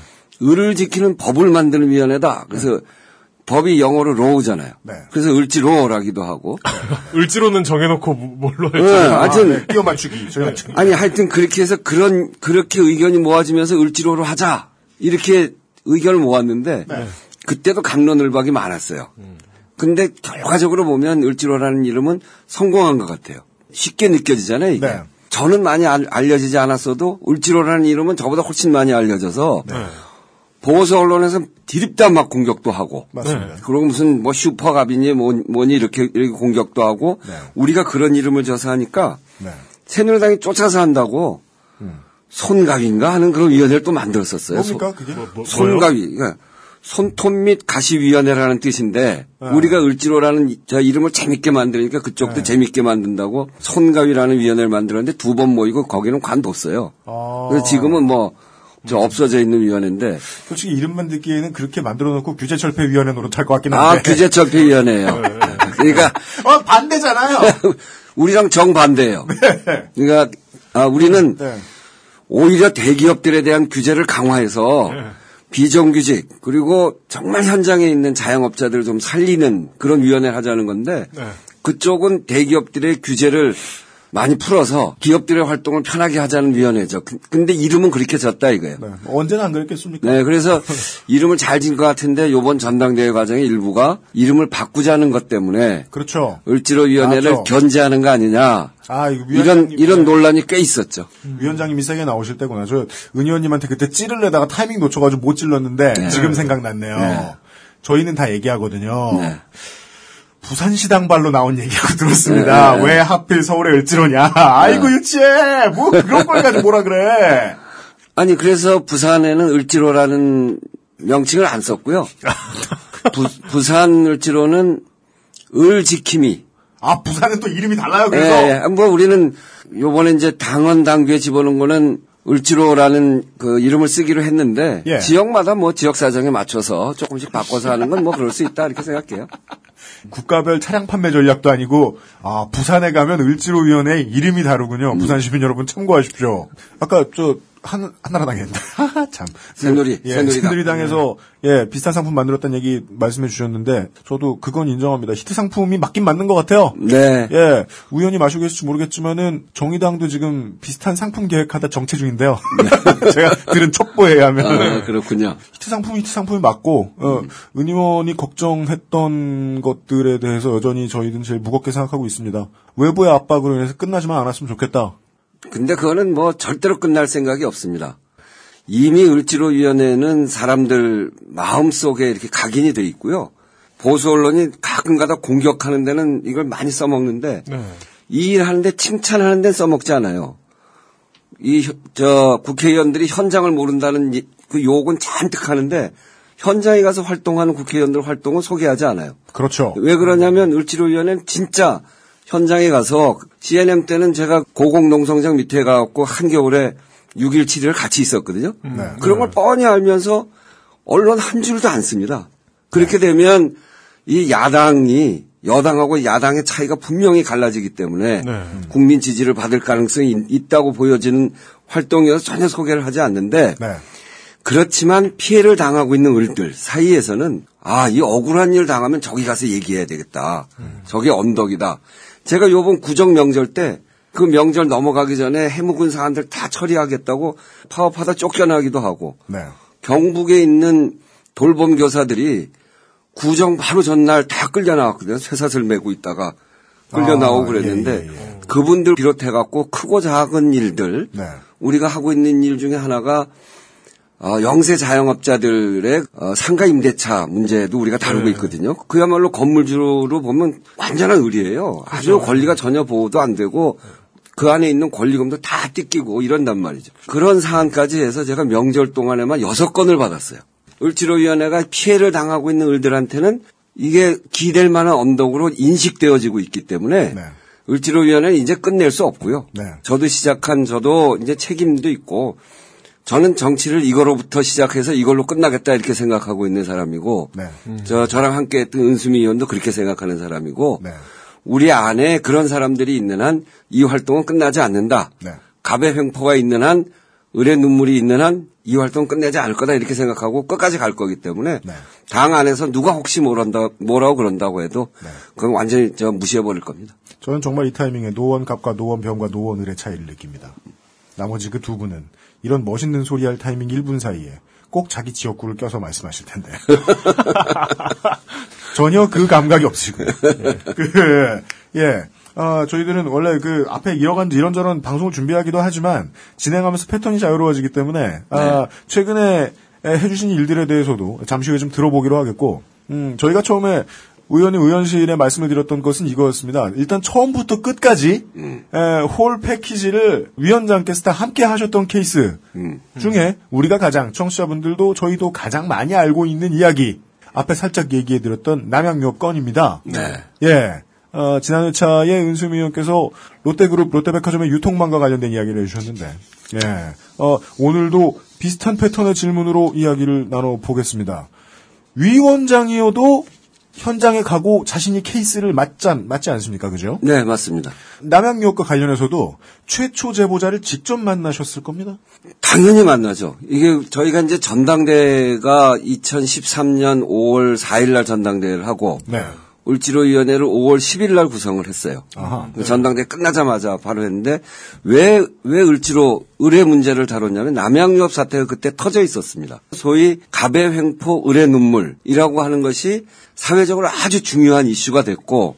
을을 지키는 법을 만드는 위원회다. 그래서 법이 영어로 로우잖아요. 네. 그래서 을지로라기도 하고. 을지로는 정해놓고 뭐- 뭘로 할지. 네, 아, 하여튼 네. 끼워 맞추기. 저희 맞추기. 아니 하여튼 그렇게 해서 그런 그렇게 의견이 모아지면서 을지로로 하자. 이렇게 의견을 모았는데 네. 그때도 강론을박이 많았어요. 근데 결과적으로 보면 을지로라는 이름은 성공한 것 같아요. 쉽게 느껴지잖아요. 이게. 네. 저는 많이 알, 알려지지 않았어도 을지로라는 이름은 저보다 훨씬 많이 알려져서 네. 보수 언론에서 디립다 막 공격도 하고 맞습니다. 그리고 무슨 뭐 슈퍼갑이니 뭐, 뭐니 이렇게, 이렇게 공격도 하고 네. 우리가 그런 이름을 져서 하니까 네. 새누리당이 쫓아서 한다고 손갑인가 하는 그런 위원회를 또 만들었었어요. 뭡니까 그게? 뭐, 뭐요? 손갑이 그러니까 손톱 및 가시위원회라는 뜻인데 네. 우리가 을지로라는 이- 저 이름을 재밌게 만드니까 그쪽도 네. 재밌게 만든다고 손갑이라는 위원회를 만들었는데 두 번 모이고 거기는 관뒀어요. 아. 그래서 지금은 뭐 저 없어져 있는 위원회인데 솔직히 이름만 듣기에는 그렇게 만들어 놓고 규제철폐위원회 노릇할 것 같긴 아 한데. 규제철폐위원회예요. 그러니까 어, 반대잖아요. 우리랑 정반대예요. 그러니까 아, 우리는 네. 오히려 대기업들에 대한 규제를 강화해서 비정규직 그리고 정말 현장에 있는 자영업자들을 좀 살리는 그런 위원회를 하자는 건데 네. 그쪽은 대기업들의 규제를 많이 풀어서 기업들의 활동을 편하게 하자는 위원회죠. 그- 근데 이름은 그렇게 졌다 이거예요. 네. 언제나 안 그랬겠습니까? 네, 그래서 이름을 잘진것 같은데 요번 전당대회 과정의 일부가 이름을 바꾸자는 것 때문에 그렇죠. 을지로 위원회를 맞죠. 견제하는 거 아니냐. 아, 이런 이런 논란이 꽤 있었죠. 위원장님이 세게 나오실 때구나. 저은 의원님한테 그때 찌르려다가 타이밍 놓쳐가지고 못 찔렀는데 네. 지금 생각났네요. 네. 저희는 다 얘기하거든요. 네. 부산시당 발로 나온 얘기라고 들었습니다. 네. 네. 왜 하필 서울에 을지로냐? 아이고 유치해. 뭐 그런 걸 가지고 뭐라 그래? 아니 그래서 부산에는 을지로라는 명칭을 안 썼고요. 부, 부산 을지로는 을지킴이. 아 부산은 또 이름이 달라요. 그래서 예, 예. 뭐 우리는 요번에 이제 당원 당규에 집어넣은 거는 을지로라는 그 이름을 쓰기로 했는데 예. 지역마다 뭐 지역 사정에 맞춰서 조금씩 바꿔서 하는 건 뭐 그럴 수 있다 이렇게 생각해요. 국가별 차량 판매 전략도 아니고 아 부산에 가면 을지로 위원회 이름이 음. 다르군요. 부산 시민 여러분 참고하십시오. 아까 저 한, 한나라당 했는데 참 새누리, 예, 새누리당. 네. 새누리당에서 예 비슷한 상품 만들었다는 얘기 말씀해 주셨는데 저도 그건 인정합니다. 히트 상품이 맞긴 맞는 것 같아요. 네. 예 우연히 마시고 계실지 모르겠지만은 정의당도 지금 비슷한 상품 계획하다 정체 중인데요. 제가 들은 첩보에 의하면 네. 아, 그렇군요. 히트 상품이 히트 상품이 맞고 어, 은 의원이 걱정했던 것들에 대해서 여전히 저희는 제일 무겁게 생각하고 있습니다. 외부의 압박으로 인해서 끝나지만 않았으면 좋겠다. 근데 그거는 뭐 절대로 끝날 생각이 없습니다. 이미 을지로위원회는 사람들 마음 속에 이렇게 각인이 돼 있고요. 보수 언론이 가끔가다 공격하는 데는 이걸 많이 써먹는데 네. 이일 하는데 칭찬하는 데는 써먹지 않아요. 이, 저, 국회의원들이 현장을 모른다는 이- 그 욕은 잔뜩 하는데 현장에 가서 활동하는 국회의원들 활동은 소개하지 않아요. 그렇죠. 왜 그러냐면 을지로위원회는 진짜 현장에 가서 CNM 때는 제가 고공농성장 밑에 가갖고 한겨울에 6일 7일 같이 있었거든요. 네. 그런 걸 뻔히 알면서 언론 한 줄도 안 씁니다. 그렇게 되면 이 야당이 여당하고 야당의 차이가 분명히 갈라지기 때문에 네. 국민 지지를 받을 가능성이 있- 있다고 보여지는 활동이어서 전혀 소개를 하지 않는데 네. 그렇지만 피해를 당하고 있는 을들 사이에서는 아, 이 억울한 일 당하면 저기 가서 얘기해야 되겠다. 저게 언덕이다. 제가 요번 구정 명절 때 그 명절 넘어가기 전에 해묵은 사안들 다 처리하겠다고 파업하다 쫓겨나기도 하고 네. 경북에 있는 돌봄 교사들이 구정 바로 전날 다 끌려 나왔거든요. 쇠사슬 메고 있다가 끌려 아, 나오고 그랬는데 예, 예, 예. 그분들 비롯해 갖고 크고 작은 일들 네. 우리가 하고 있는 일 중에 하나가 어, 영세 자영업자들의 어, 상가 임대차 문제도 우리가 다루고 있거든요. 그야말로 건물주로 보면 완전한 의리예요. 아주 권리가 전혀 보호도 안 되고 그 안에 있는 권리금도 다 뜯기고 이런단 말이죠. 그런 사안까지 해서 제가 명절 동안에만 여섯 건을 받았어요. 을지로위원회가 피해를 당하고 있는 을들한테는 이게 기댈 만한 언덕으로 인식되어지고 있기 때문에 네. 을지로위원회는 이제 끝낼 수 없고요. 네. 저도 시작한 저도 이제 책임도 있고 저는 정치를 이거로부터 시작해서 이걸로 끝나겠다 이렇게 생각하고 있는 사람이고 네. 저 저랑 함께 했던 은수미 의원도 그렇게 생각하는 사람이고 네. 우리 안에 그런 사람들이 있는 한 이 활동은 끝나지 않는다. 네. 갑의 횡포가 있는 한 을의 눈물이 있는 한 이 활동 끝내지 않을 거다 이렇게 생각하고 끝까지 갈 거기 때문에 네. 당 안에서 누가 혹시 뭐란다 뭐라고 그런다고 해도 네. 그건 완전히 저 무시해 버릴 겁니다. 저는 정말 이 타이밍에 노원 갑과 노원 병과 노원 을의 차이를 느낍니다. 나머지 그 두 분은 이런 멋있는 소리 할 타이밍 1분 사이에 꼭 자기 지역구를 껴서 말씀하실 텐데. 전혀 그 감각이 없으시고. 예. 그, 예. 아, 저희들은 원래 그 앞에 이어간 이런저런 방송을 준비하기도 하지만 진행하면서 패턴이 자유로워지기 때문에 아, 최근에 해주신 일들에 대해서도 잠시 후에 좀 들어보기로 하겠고, 음, 저희가 처음에 의원이 의원실에 말씀을 드렸던 것은 이거였습니다. 일단 처음부터 끝까지 에, 홀 패키지를 위원장께서 다 함께 하셨던 케이스 중에 우리가 가장 청취자분들도 저희도 가장 많이 알고 있는 이야기 앞에 살짝 얘기해 드렸던 남양유 건입니다. 네. 예. 어, 지난 회차에 은수미 의원께서 롯데그룹 롯데백화점의 유통망과 관련된 이야기를 해주셨는데, 예. 어, 오늘도 비슷한 패턴의 질문으로 이야기를 나눠보겠습니다. 위원장이어도 현장에 가고 자신이 케이스를 맞지, 않- 맞지 않습니까? 그죠? 네, 맞습니다. 남양유업과 관련해서도 최초 제보자를 직접 만나셨을 겁니다. 당연히 만나죠. 이게 저희가 이제 전당대회가 2013년 5월 4일 날 전당대회를 하고 네. 을지로위원회를 5월 10일 날 구성을 했어요. 아하. 그 전당대회 끝나자마자 바로 했는데 왜, 왜 을지로 의뢰 문제를 다뤘냐면 남양유업 사태가 그때 터져 있었습니다. 소위 갑의 횡포 의뢰 눈물이라고 하는 것이 사회적으로 아주 중요한 이슈가 됐고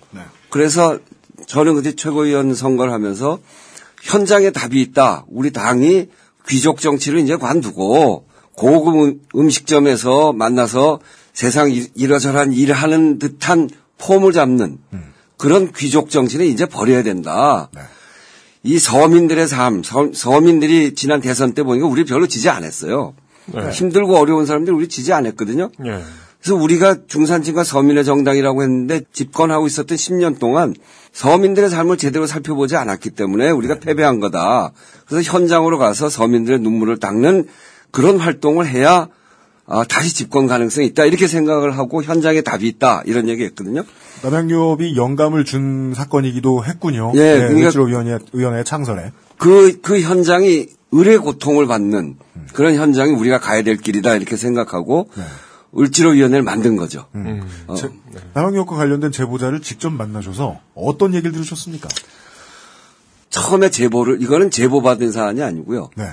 그래서 저는 그때 최고위원 선거를 하면서 현장에 답이 있다. 우리 당이 귀족 정치를 이제 관두고 고급 음- 음식점에서 만나서 세상 이- 이러저러한 일을 하는 듯한 폼을 잡는 그런 귀족 정치는 이제 버려야 된다. 이 서민들의 삶, 서, 민들이 지난 대선 때 보니까 우리 별로 지지 안 했어요. 네. 힘들고 어려운 사람들 우리 지지 안 했거든요. 예. 그래서 우리가 중산층과 서민의 정당이라고 했는데 집권하고 있었던 10년 동안 서민들의 삶을 제대로 살펴보지 않았기 때문에 우리가 패배한 거다. 그래서 현장으로 가서 서민들의 눈물을 닦는 그런 활동을 해야 아, 다시 집권 가능성이 있다. 이렇게 생각을 하고 현장에 답이 있다. 이런 얘기 했거든요. 남양유업이 영감을 준 사건이기도 했군요. 예, 네, 그러니까- 을지로위원회 위원회 창설에. 그, 그 현장이 의뢰 고통을 받는 그런 현장이 우리가 가야 될 길이다. 이렇게 생각하고 을지로위원회를 만든 거죠. 어. 제- 남양유업과 관련된 제보자를 직접 만나셔서 어떤 얘기를 들으셨습니까? 처음에 제보를, 이거는 제보 받은 사안이 아니고요. 네.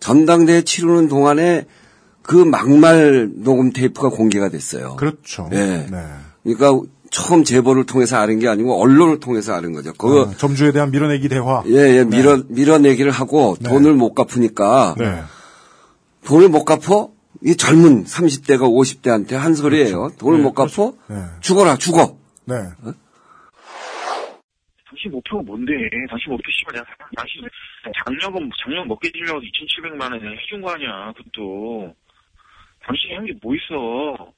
전당대회 치르는 동안에 그 막말 녹음 테이프가 공개가 됐어요. 그렇죠. 네. 네. 그러니까 처음 제보를 통해서 아는 게 아니고 언론을 통해서 아는 거죠. 그 어, 점주에 대한 밀어내기 대화. 예, 예, 밀어, 밀어내기를 하고 네. 돈을 못 갚으니까 네. 돈을 못 갚어? 이 젊은 30대가 50대한테 한 소리예요. 돈을 못 갚어? 네. 죽어라, 죽어. 네. 당신 목표가 뭔데? 당신 목표 씨발 내가 당신 작년은 작년 먹게 주려고 2,700만 원에 해준 거 아니야? 그것도 당신이 한 게 뭐 있어?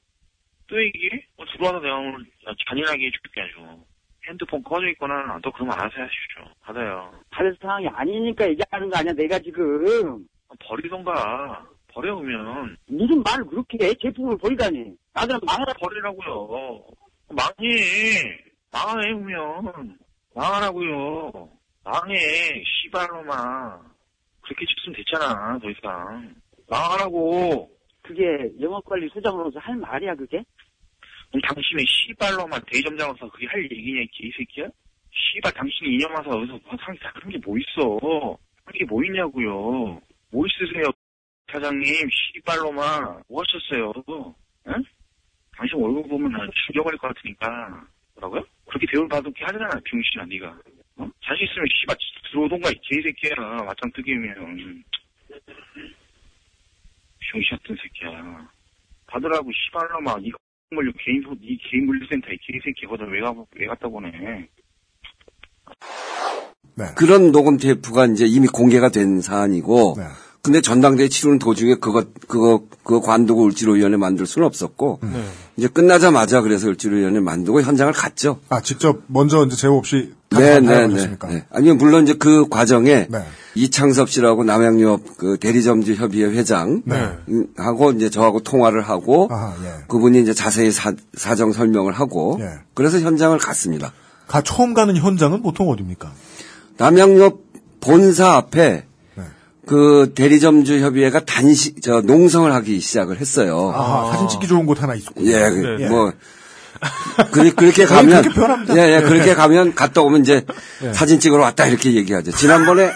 또 얘기해? 어, 들어와서 내가 오늘 잔인하게 해줄게 아주. 핸드폰 꺼져 있거나 또 그러면 알아서 하시죠. 받아요. 받을 상황이 아니니까 얘기하는 거 아니야, 내가 지금. 버리던가. 버려 그러면. 무슨 말을 그렇게 해? 제품을 버리다니. 나는 망하라 버리라고요. 망해. 망해 그러면. 망하라고요. 망해. 씨발로만. 그렇게 짓으면 됐잖아. 더 이상. 망하라고. 그게 영업관리 소장으로서 할 말이야, 그게? 그럼 당신의 씨발로만 대점장으로서 그게 할 얘기냐, 이 개새끼야? 씨발, 당신이 이년 와서 어디서 상이 다 그런 게뭐 있어? 한 게 뭐 있냐고요? 뭐 있으세요? 사장님, 씨발로만. 뭐 하셨어요? 응? 당신 월급 보면 나 죽여버릴 것 같으니까. 뭐라고요? 그렇게 대우를 받게 하잖아, 병신아, 네가 어? 자신 있으면 씨발 들어오던가, 이 개새끼야. 맞짱 뜨기면. 병신 같은 새끼야. 받으라고 씨발로만. 이 물류 개인 소- 이 개인 물류센터 이 개새끼 거기다 왜, 가, 왜 갖다 보내? 그런 녹음 테이프가 이제 이미 공개가 된 사안이고, 근데 전당대회 치르는 도중에 그거, 그거, 그거 관두고 을지로위원회 만들 수는 없었고, 이제 끝나자마자 그래서 을지로위원회 만들고 현장을 갔죠. 아, 직접 먼저 이제 제보 없이 네, 네, 네. 네. 아니, 물론 이제 그 과정에 네. 이창섭 씨라고 남양유업 그 대리점주 협의회 회장 네. 음, 하고 이제 저하고 통화를 하고 아하, 예. 그분이 이제 자세히 사, 정 설명을 하고 예. 그래서 현장을 갔습니다. 가 처음 가는 현장은 보통 어디입니까? 남양유업 본사 앞에 네. 그 대리점주 협의회가 단식 저 농성을 하기 시작을 했어요. 아하, 사진 찍기 좋은 곳 하나 있었고. 예, 그, 예. 뭐 그, 그렇게 가면 그렇게. 예, 예, 예. 그렇게 가면 갔다 오면 이제 예. 사진 찍으러 왔다 이렇게 얘기하죠. 지난번에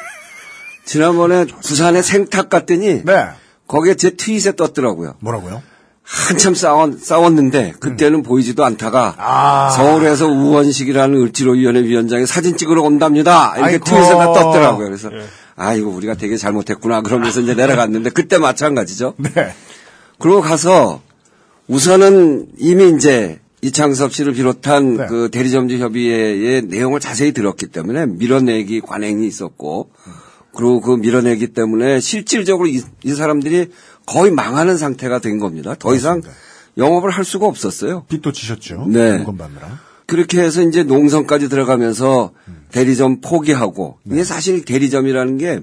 지난번에 부산에 생탁 갔더니 거기에 제 트윗에 떴더라고요. 네. 뭐라고요? 한참 싸웠, 싸웠는데 그때는 보이지도 않다가 음. 아. 서울에서 우원식이라는 을지로위원회 위원장이 사진 찍으러 온답니다. 이렇게 아이고. 트윗에 다 떴더라고요. 그래서 아 이거 우리가 되게 잘못했구나 그러면서 이제 내려갔는데 그때 마찬가지죠. 네. 그러고 가서 우선은 이미 이제 이창섭 씨를 비롯한 네. 그 대리점주 협의회의 내용을 자세히 들었기 때문에 밀어내기 관행이 있었고 그리고 그 밀어내기 때문에 실질적으로 이, 이 사람들이 거의 망하는 상태가 된 겁니다. 더 이상 영업을 할 수가 없었어요. 빚도 지셨죠. 네. 물건 받느라. 그렇게 해서 이제 농성까지 들어가면서 음. 대리점 포기하고 네. 이게 사실 대리점이라는 게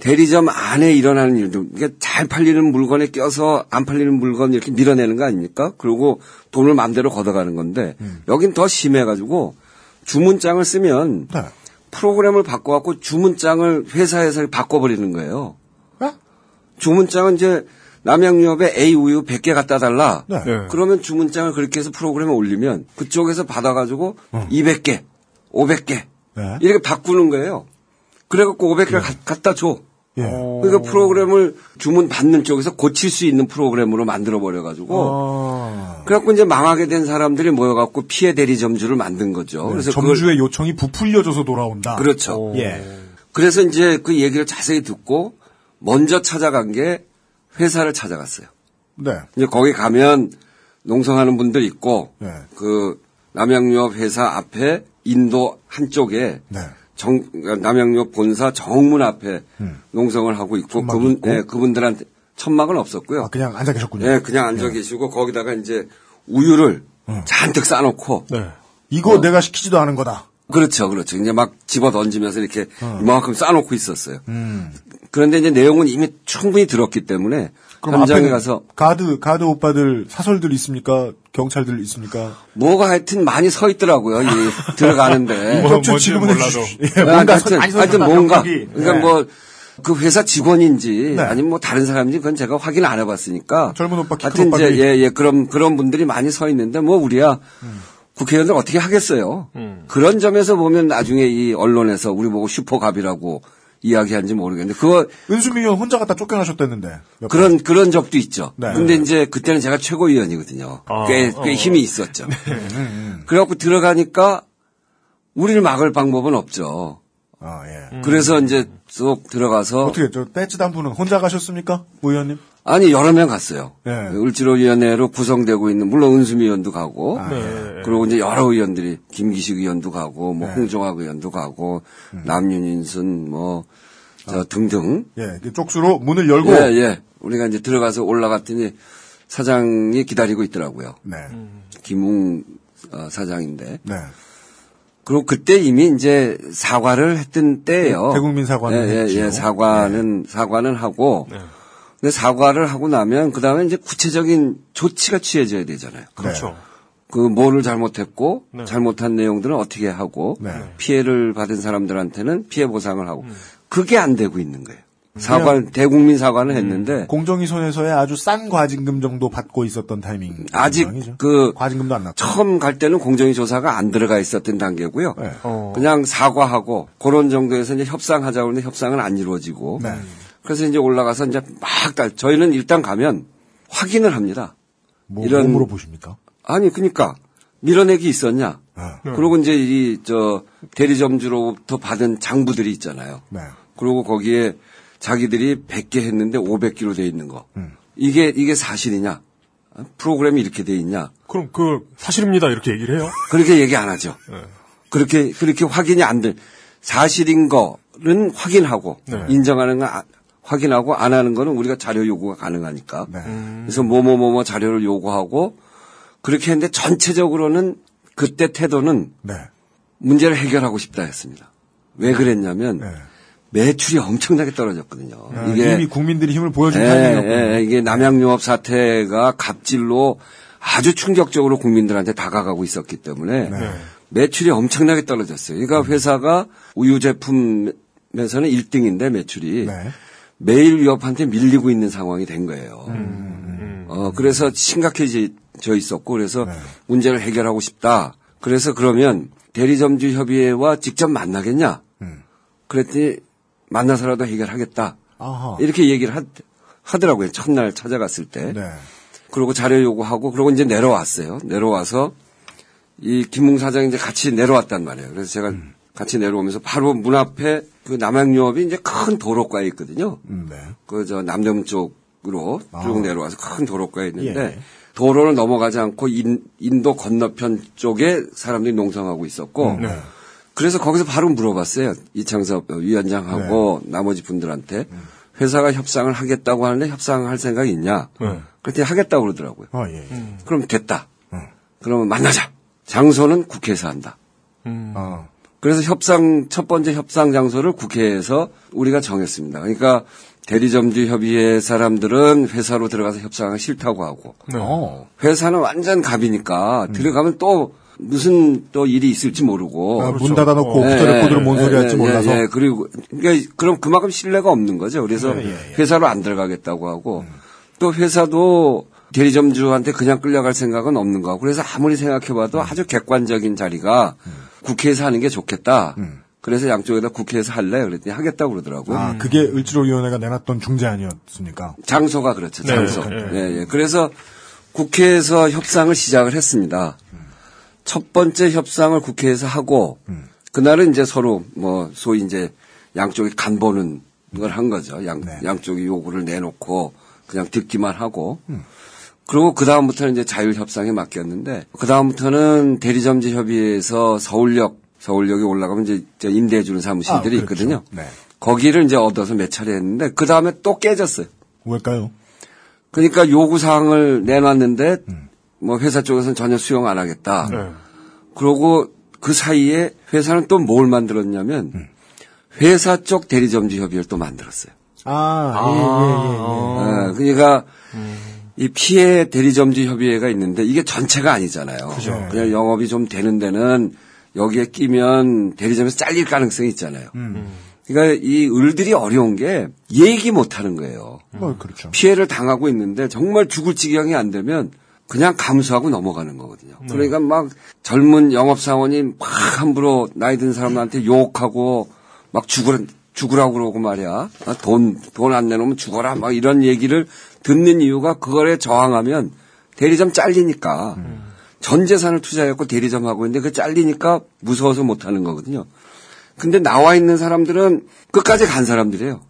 대리점 안에 일어나는 일들, 그러니까 잘 팔리는 물건에 껴서 안 팔리는 물건 이렇게 밀어내는 거 아닙니까? 그리고 돈을 마음대로 걷어가는 건데 여긴 더 심해가지고 주문장을 쓰면 네. 프로그램을 바꿔갖고 주문장을 회사에서 바꿔버리는 거예요. 네? 주문장은 이제 남양유업에 A 우유 100개 갖다 달라. 네. 그러면 주문장을 그렇게 해서 프로그램에 올리면 그쪽에서 받아가지고 200개, 500개 네. 이렇게 바꾸는 거예요. 그래갖고 500개를 갖다 줘. 예. 그러니까 프로그램을 주문 받는 쪽에서 고칠 수 있는 프로그램으로 만들어 버려 가지고 아. 그래갖고 이제 망하게 된 사람들이 모여 갖고 피해 대리 점주를 만든 거죠. 네, 그래서 점주의 요청이 부풀려져서 돌아온다. 그렇죠. 예. 그래서 이제 그 얘기를 자세히 듣고 먼저 찾아간 게 회사를 찾아갔어요. 네. 이제 거기 가면 농성하는 분들 있고 네. 그 남양유업 회사 앞에 인도 한쪽에 네. 정 남양유업 본사 정문 앞에 농성을 하고 있고 음. 그분 있고? 예, 그분들한테 천막은 없었고요. 아, 그냥 앉아 계셨군요. 예, 그냥 앉아 계시고 거기다가 이제 우유를 음. 잔뜩 싸놓고 네. 이거 어. 내가 시키지도 않은 거다. 그렇죠, 그렇죠. 이제 막 집어 던지면서 이렇게 이만큼 싸놓고 있었어요. 음. 그런데 이제 내용은 이미 충분히 들었기 때문에 그럼 현장에 가서 가드 가드 오빠들 사설들 있습니까? 경찰들 있습니까? 뭐가 하여튼 많이 서 있더라고요. 이 들어가는데. 뭐, 격추 지금은 해주시- 예, 아, 뭔가 하여튼, 하여튼 뭔가 격투기. 그러니까 네. 뭐그 회사 직원인지 네. 아니면 뭐 다른 사람인지 그건 제가 확인 안 해봤으니까. 젊은 오빠, 하여튼 이제 오빠들이. 예, 예, 그런 그런 분들이 많이 서 있는데 뭐 우리야 음. 국회의원들 어떻게 하겠어요. 그런 점에서 보면 나중에 이 언론에서 우리 보고 슈퍼갑이라고 이야기하는지 모르겠는데 그거 은수미 의원 혼자 갖다 쫓겨나셨다는데. 몇 그런 그런 적도 있죠. 네. 근데 이제 그때는 제가 최고위원이거든요. 아, 꽤, 꽤 어. 힘이 있었죠. 네. 그래갖고 들어가니까 우리를 막을 방법은 없죠. 아, 예. 그래서 이제 쏙 들어가서 어떻게 저 떼지 단부는 혼자 가셨습니까? 우 의원님? 아니 여러 명 갔어요. 예. 을지로위원회로 구성되고 있는 물론 은수미 의원도 가고 아, 네. 그리고 이제 여러 의원들이 김기식 의원도 가고 뭐 네. 홍종학 의원도 가고 음. 남윤인순 뭐저 등등 예. 그 쪽수로 문을 열고 예, 예. 우리가 이제 들어가서 올라갔더니 사장이 기다리고 있더라고요. 네. 김웅 어, 사장인데. 네. 그리고 그때 이미 이제 사과를 했던 때예요. 대국민 사과는 예, 예. 예, 사과는 사과는 하고. 네. 근데 사과를 하고 나면 그 다음에 이제 구체적인 조치가 취해져야 되잖아요. 그렇죠. 그 뭐를 잘못했고 네. 잘못한 내용들은 어떻게 하고 네. 피해를 받은 사람들한테는 피해 보상을 하고 음. 그게 안 되고 있는 거예요. 사과 대국민 사과는 했는데 공정위 손에서의 아주 싼 과징금 정도 받고 있었던 타이밍. 아직 상황이죠. 그 과징금도 안 났고. 처음 갈 때는 공정위 조사가 안 들어가 있었던 단계고요. 네. 어. 그냥 사과하고 그런 정도에서 이제 협상하자고 하는데 협상은 안 이루어지고. 네. 그래서 이제 올라가서 이제 막 달- 저희는 일단 가면 확인을 합니다. 뭐, 이런- 뭐 물어보십니까? 아니 그러니까 밀어내기 있었냐? 아, 그리고 이제 이 저 대리점주로부터 받은 장부들이 있잖아요. 네. 그리고 거기에 자기들이 100개 했는데 500개로 돼 있는 거. 음. 이게 이게 사실이냐? 어? 프로그램이 이렇게 돼 있냐? 그럼 그 사실입니다 이렇게 얘기를 해요? 그렇게 얘기 안 하죠. 네. 그렇게 그렇게 확인이 안 돼. 사실인 거는 확인하고 네. 인정하는 거 아- 확인하고 안 하는 거는 우리가 자료 요구가 가능하니까. 네. 그래서 뭐뭐뭐뭐 자료를 요구하고 그렇게 했는데 전체적으로는 그때 태도는 네. 문제를 해결하고 싶다 했습니다. 왜 그랬냐면 네. 매출이 엄청나게 떨어졌거든요. 아, 이게 이미 국민들이 힘을 보여준 예, 타이밍이었고. 예, 이게 남양유업 사태가 갑질로 아주 충격적으로 국민들한테 다가가고 있었기 때문에 네. 매출이 엄청나게 떨어졌어요. 그러니까 회사가 우유 제품에서는 1등인데 매출이 네. 매일 유업한테 밀리고 있는 상황이 된 거예요. 음. 어, 그래서 심각해져 있었고 그래서 네. 문제를 해결하고 싶다. 그래서 그러면 대리점주 협의회와 직접 만나겠냐? 음. 그랬더니 만나서라도 해결하겠다. 아하. 이렇게 얘기를 하, 하더라고요. 첫날 찾아갔을 때. 네. 그리고 자료 요구하고 그러고 이제 내려왔어요. 내려와서 이 김웅 사장이 이제 같이 내려왔단 말이에요. 그래서 제가 음. 같이 내려오면서 바로 문 앞에 그 남양유업이 이제 큰 도로가에 있거든요. 음, 네. 그 저 남대문 쪽으로 아. 쭉 내려와서 큰 도로가에 있는데 예. 도로를 넘어가지 않고 인, 인도 건너편 쪽에 사람들이 농성하고 있었고 음, 네. 그래서 거기서 바로 물어봤어요. 이창섭 위원장하고 네. 나머지 분들한테 회사가 협상을 하겠다고 하는데 협상할 생각이 있냐? 네. 그랬더니 하겠다고 그러더라고요. 아, 예. 음. 그럼 됐다. 음. 그러면 만나자. 장소는 국회에서 한다. 음. 아. 그래서 협상 첫 번째 협상 장소를 국회에서 우리가 정했습니다. 그러니까 대리점주 협의회 사람들은 회사로 들어가서 협상하기 싫다고 하고. 네. 회사는 완전 갑이니까 들어가면 또 무슨 또 일이 있을지 모르고. 아, 문 닫아놓고 오프 더 레코드로 뭔 소리 할지 몰라서. 예, 그리고 그러니까 그럼 그만큼 신뢰가 없는 거죠. 그래서 예, 예, 회사로 안 들어가겠다고 하고 또 회사도 대리점주한테 그냥 끌려갈 생각은 없는 거고 그래서 아무리 생각해봐도 아주 객관적인 자리가 국회에서 하는 게 좋겠다. 그래서 양쪽에다 국회에서 할래? 그랬더니 하겠다고 그러더라고요. 아, 그게 을지로위원회가 내놨던 중재 아니었습니까? 장소가 그렇죠. 네, 장소. 네. 예, 예. 그래서 국회에서 협상을 시작을 했습니다. 첫 번째 협상을 국회에서 하고 그날은 이제 서로 뭐 소위 이제 양쪽이 간 보는 걸한 거죠. 양, 양쪽이 요구를 내놓고 그냥 듣기만 하고 그리고 그 다음부터는 이제 자율협상에 맡겼는데 그 다음부터는 대리점지 협의회에서 서울역 서울역에 올라가면 이제 저 임대해주는 사무실들이 아, 그렇죠. 있거든요. 네. 거기를 이제 얻어서 몇 차례 했는데 그 다음에 또 깨졌어요. 왜일까요? 그러니까 요구 사항을 내놨는데 뭐 회사 쪽에서는 전혀 수용 안 하겠다. 네. 그러고 그 사이에 회사는 또 뭘 만들었냐면 회사 쪽 대리점주 협의회를 또 만들었어요. 아, 예, 예, 예, 예. 어, 그러니까 이 피해 대리점주 협의회가 있는데 이게 전체가 아니잖아요. 그죠. 그냥 영업이 좀 되는 데는 여기에 끼면 대리점에서 잘릴 가능성이 있잖아요. 그러니까 이 을들이 어려운 게 얘기 못 하는 거예요. 뭐, 그렇죠. 피해를 당하고 있는데 정말 죽을 지경이 안 되면 그냥 감수하고 넘어가는 거거든요. 그러니까 막 젊은 영업사원이 막 함부로 나이 든 사람한테 욕하고 막 죽으라, 죽으라고 그러고 말이야. 아, 돈, 돈 안 내놓으면 죽어라. 막 이런 얘기를 듣는 이유가 그거에 저항하면 대리점 잘리니까 전 재산을 투자했고 대리점 하고 있는데 그 잘리니까 무서워서 못 하는 거거든요. 근데 나와 있는 사람들은 끝까지 간 사람들이에요.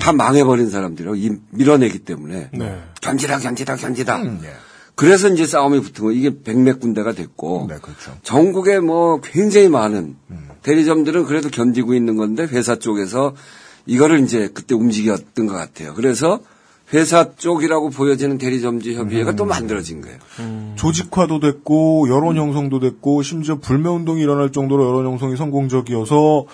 다 망해버린 사람들이에요. 이 밀어내기 때문에. 네. 견디다, 견디다, 견디다. 음, 예. 그래서 이제 싸움이 붙은 거 이게 백몇 군데가 됐고 네, 그렇죠. 전국에 뭐 굉장히 많은 대리점들은 그래도 견디고 있는 건데 회사 쪽에서 이거를 이제 그때 움직였던 것 같아요. 그래서 회사 쪽이라고 보여지는 대리점주 협의회가 음. 또 만들어진 거예요. 조직화도 됐고 여론 형성도 됐고 심지어 불매 운동이 일어날 정도로 여론 형성이 성공적이어서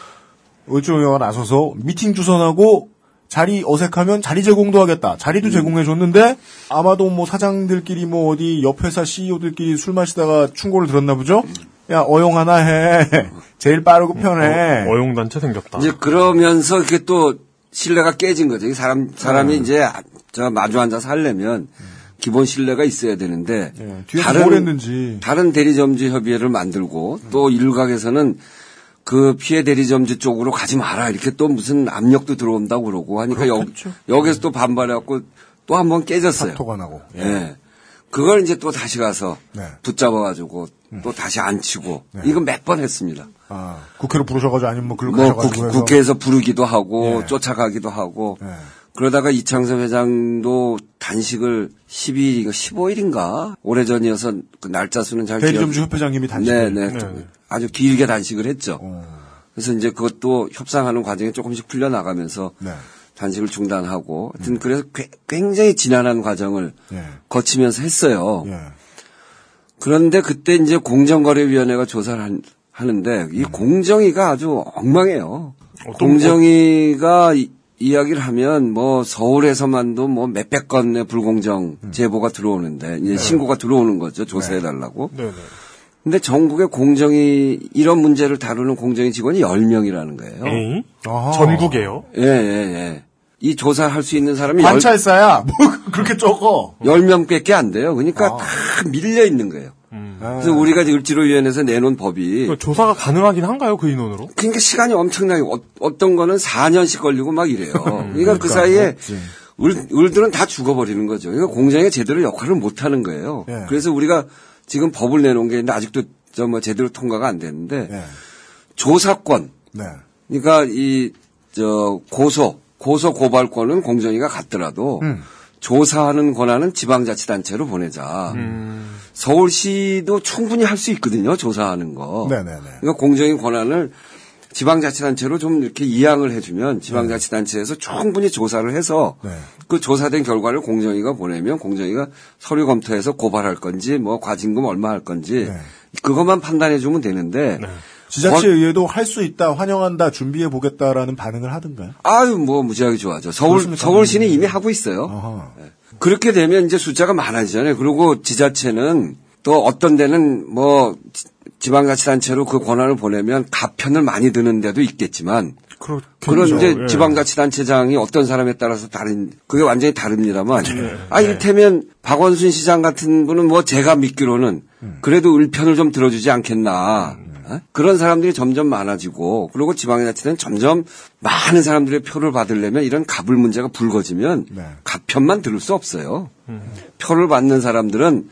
을지로위가 나서서 미팅 주선하고 자리 어색하면 자리 제공도 하겠다. 자리도 음. 제공해 줬는데 아마도 뭐 사장들끼리 뭐 어디 옆 회사 CEO들끼리 술 마시다가 충고를 들었나 보죠. 야 어용 하나 해. 제일 빠르고 편해. 어 용 단체 생겼다. 이제 그러면서 그게 또 신뢰가 깨진 거죠. 이 사람 사람이 이제 저 마주 앉아서 하려면 기본 신뢰가 있어야 되는데 뭘 했는지. 다른 대리점주 협의회를 만들고 또 일각에서는 그 피해 대리점주 쪽으로 가지 마라 이렇게 또 무슨 압력도 들어온다고 그러고 하니까 여, 여기서 또 반발해갖고 또 한 번 깨졌어요. 사토가 나고. 예. 그걸 이제 또 다시 가서 네. 붙잡아가지고 또 다시 앉히고 이거 몇번 했습니다. 아, 국회로 부르셔가지고 아니면 뭐 글로 뭐 가셔가지고. 국, 국회에서 부르기도 하고 예. 쫓아가기도 하고 그러다가 이창섭 회장도 단식을 12일, 15일인가 오래전이어서 그 날짜 수는 잘 대리점주 기억- 협회장님이 단식을. 네, 네. 아주 길게 단식을 했죠. 그래서 이제 그것도 협상하는 과정에 조금씩 풀려 나가면서 네. 단식을 중단하고 하여튼 그래서 꽤- 굉장히 지난한 과정을 예. 거치면서 했어요. 예. 그런데 그때 이제 공정거래위원회가 조사를 한- 하는데 이 공정위가 아주 엉망해요. 공정위가 이, 이야기를 하면 뭐 서울에서만도 뭐 몇백 건의 불공정 제보가 들어오는데 이제 신고가 들어오는 거죠. 조사해 달라고. 네 네. 근데 전국에 공정위 이런 문제를 다루는 공정위 직원이 10명이라는 거예요. 아하. 전국에요? 예, 예, 예. 이 조사할 수 있는 사람이 관찰사야. 뭐 그렇게 적어. 10명밖에 안 돼요. 그러니까 아. 다 밀려 있는 거예요. 음. 그래서 우리가 을지로위원회에서 내놓은 법이 그 조사가 가능하긴 한가요, 그 인원으로? 그러니까 시간이 엄청나게 어, 떤 거는 4년씩 걸리고 막 이래요. 그러니까 그 그러니까, 사이에 없지. 을, 을들은 다 죽어버리는 거죠. 그러니까 공장에 제대로 역할을 못 하는 거예요. 예. 그래서 우리가 지금 법을 내놓은 게 있는데 아직도 저뭐 제대로 통과가 안 됐는데 예. 조사권 네. 그러니까 이 저 고소 고소 고발권은 공정위가 갖더라도 음. 조사하는 권한은 지방자치단체로 보내자. 음. 서울시도 충분히 할 수 있거든요. 조사하는 거. 네네네. 그러니까 공정위 권한을 지방자치단체로 좀 이렇게 이양을 해주면 지방자치단체에서 충분히 조사를 해서 네. 그 조사된 결과를 공정위가 보내면 공정위가 서류 검토해서 고발할 건지 뭐 과징금 얼마 할 건지 네. 그것만 판단해 주면 되는데 지자체에 의해도 할 수 있다, 환영한다, 준비해 보겠다라는 반응을 하던가요? 아유, 뭐, 무지하게 좋아하죠. 서울? 서울시는 이미 하고 있어요. 네. 그렇게 되면 이제 숫자가 많아지잖아요. 그리고 지자체는 또 어떤 데는 뭐, 지- 지방자치단체로 그 권한을 보내면 가편을 많이 드는 데도 있겠지만, 그런 이제 예. 지방자치단체장이 어떤 사람에 따라서 다른, 그게 완전히 다릅니다만, 네. 아, 이를테면 박원순 시장 같은 분은 뭐 제가 믿기로는 음. 그래도 을편을 좀 들어주지 않겠나. 어? 그런 사람들이 점점 많아지고, 그리고 지방자치는 점점 많은 사람들의 표를 받으려면 이런 갑을 문제가 불거지면 네. 가편만 들을 수 없어요. 표를 받는 사람들은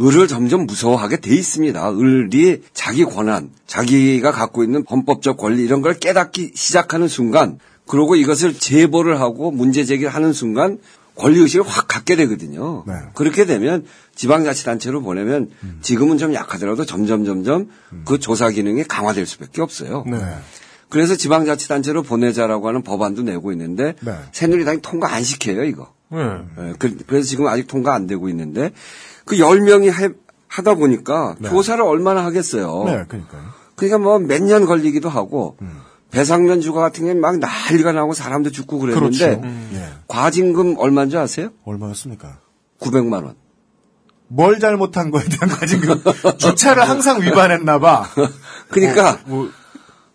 을을 점점 무서워하게 돼 있습니다. 을이 자기 권한, 자기가 갖고 있는 헌법적 권리 이런 걸 깨닫기 시작하는 순간, 그리고 이것을 제보를 하고 문제 제기를 하는 순간 권리의식을 확 갖게 되거든요. 그렇게 되면 지방자치단체로 보내면 지금은 좀 약하더라도 점점 점점 그 조사 기능이 강화될 수밖에 없어요. 그래서 지방자치단체로 보내자라고 하는 법안도 내고 있는데 네. 새누리당이 통과 안 시켜요, 이거. 네. 예, 그, 래서 지금 아직 통과 안 되고 있는데 그 10명이 하다 보니까 네. 조사를 얼마나 하겠어요. 네, 그러니까요. 그러니까 뭐 몇 년 걸리기도 하고 배상면 주가 같은 경우는 막 난리가 나고 사람도 죽고 그랬는데 그렇죠. 예. 과징금 얼마인 줄 아세요? 얼마였습니까? 900만 원. 뭘 잘못한 거에 대한 과징금. 주차를 항상 위반했나 봐. 그러니까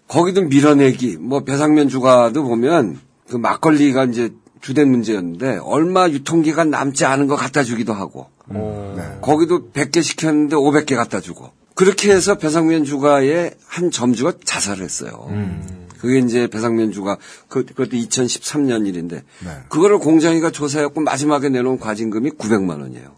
거기도 밀어내기, 뭐 배상면 주가도 보면 그 막걸리가 이제 주된 문제였는데 얼마 유통기간 남지 않은 거 갖다 주기도 하고 네. 거기도 100개 시켰는데 500개 갖다 주고 그렇게 해서 배상면 주가의 한 점주가 자살을 했어요. 그게 이제 배상면 주가 그 그것도 2013년 일인데 네. 그거를 공정위가 조사했고 마지막에 내놓은 과징금이 900만 원이에요.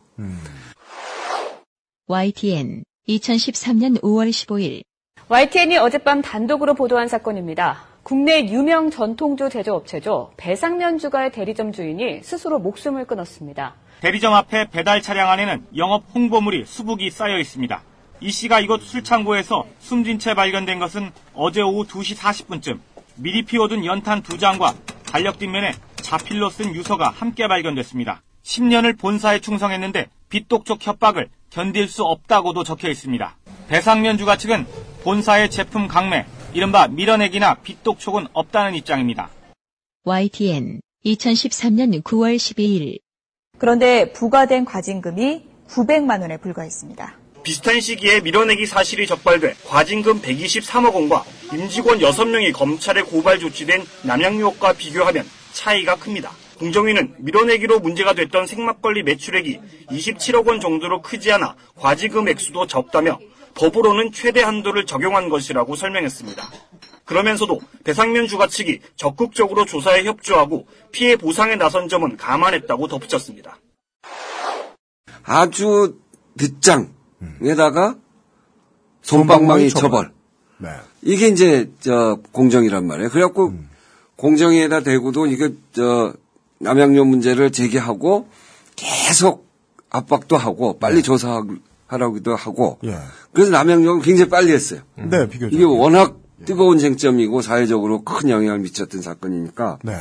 YTN 2013년 5월 15일 YTN이 어젯밤 단독으로 보도한 사건입니다. 국내 유명 전통주 제조업체죠. 배상면 주가의 대리점 주인이 스스로 목숨을 끊었습니다. 대리점 앞에 배달 차량 안에는 영업 홍보물이 수북이 쌓여 있습니다. 이 씨가 이곳 술창고에서 숨진 채 발견된 것은 어제 오후 2시 40분쯤 미리 피워둔 연탄 두 장과 달력 뒷면에 자필로 쓴 유서가 함께 발견됐습니다. 10년을 본사에 충성했는데 빚독촉 협박을 견딜 수 없다고도 적혀 있습니다. 배상면 주가 측은 본사의 제품 강매, 이른바 밀어내기나 빚독촉은 없다는 입장입니다. YTN 2013년 9월 12일 그런데 부과된 과징금이 900만 원에 불과했습니다. 비슷한 시기에 밀어내기 사실이 적발돼 과징금 123억 원과 임직원 6명이 검찰에 고발 조치된 남양유업과 비교하면 차이가 큽니다. 공정위는 밀어내기로 문제가 됐던 생막걸리 매출액이 27억 원 정도로 크지 않아 과징금 액수도 적다며 법으로는 최대 한도를 적용한 것이라고 설명했습니다. 그러면서도 배상면 주가 측이 적극적으로 조사에 협조하고 피해 보상에 나선 점은 감안했다고 덧붙였습니다. 아주 늦장 에다가 손방망이 처벌. 네. 이게 이제 저 공정이란 말이에요. 그래갖고 공정위에다 대고도 이게 저 남양료 문제를 제기하고 계속 압박도 하고 빨리 조사하라고도 하고 예. 그래서 남양료는 굉장히 빨리 했어요. 네, 비교적. 이게 워낙 뜨거운 쟁점이고 사회적으로 큰 영향을 미쳤던 사건이니까 네.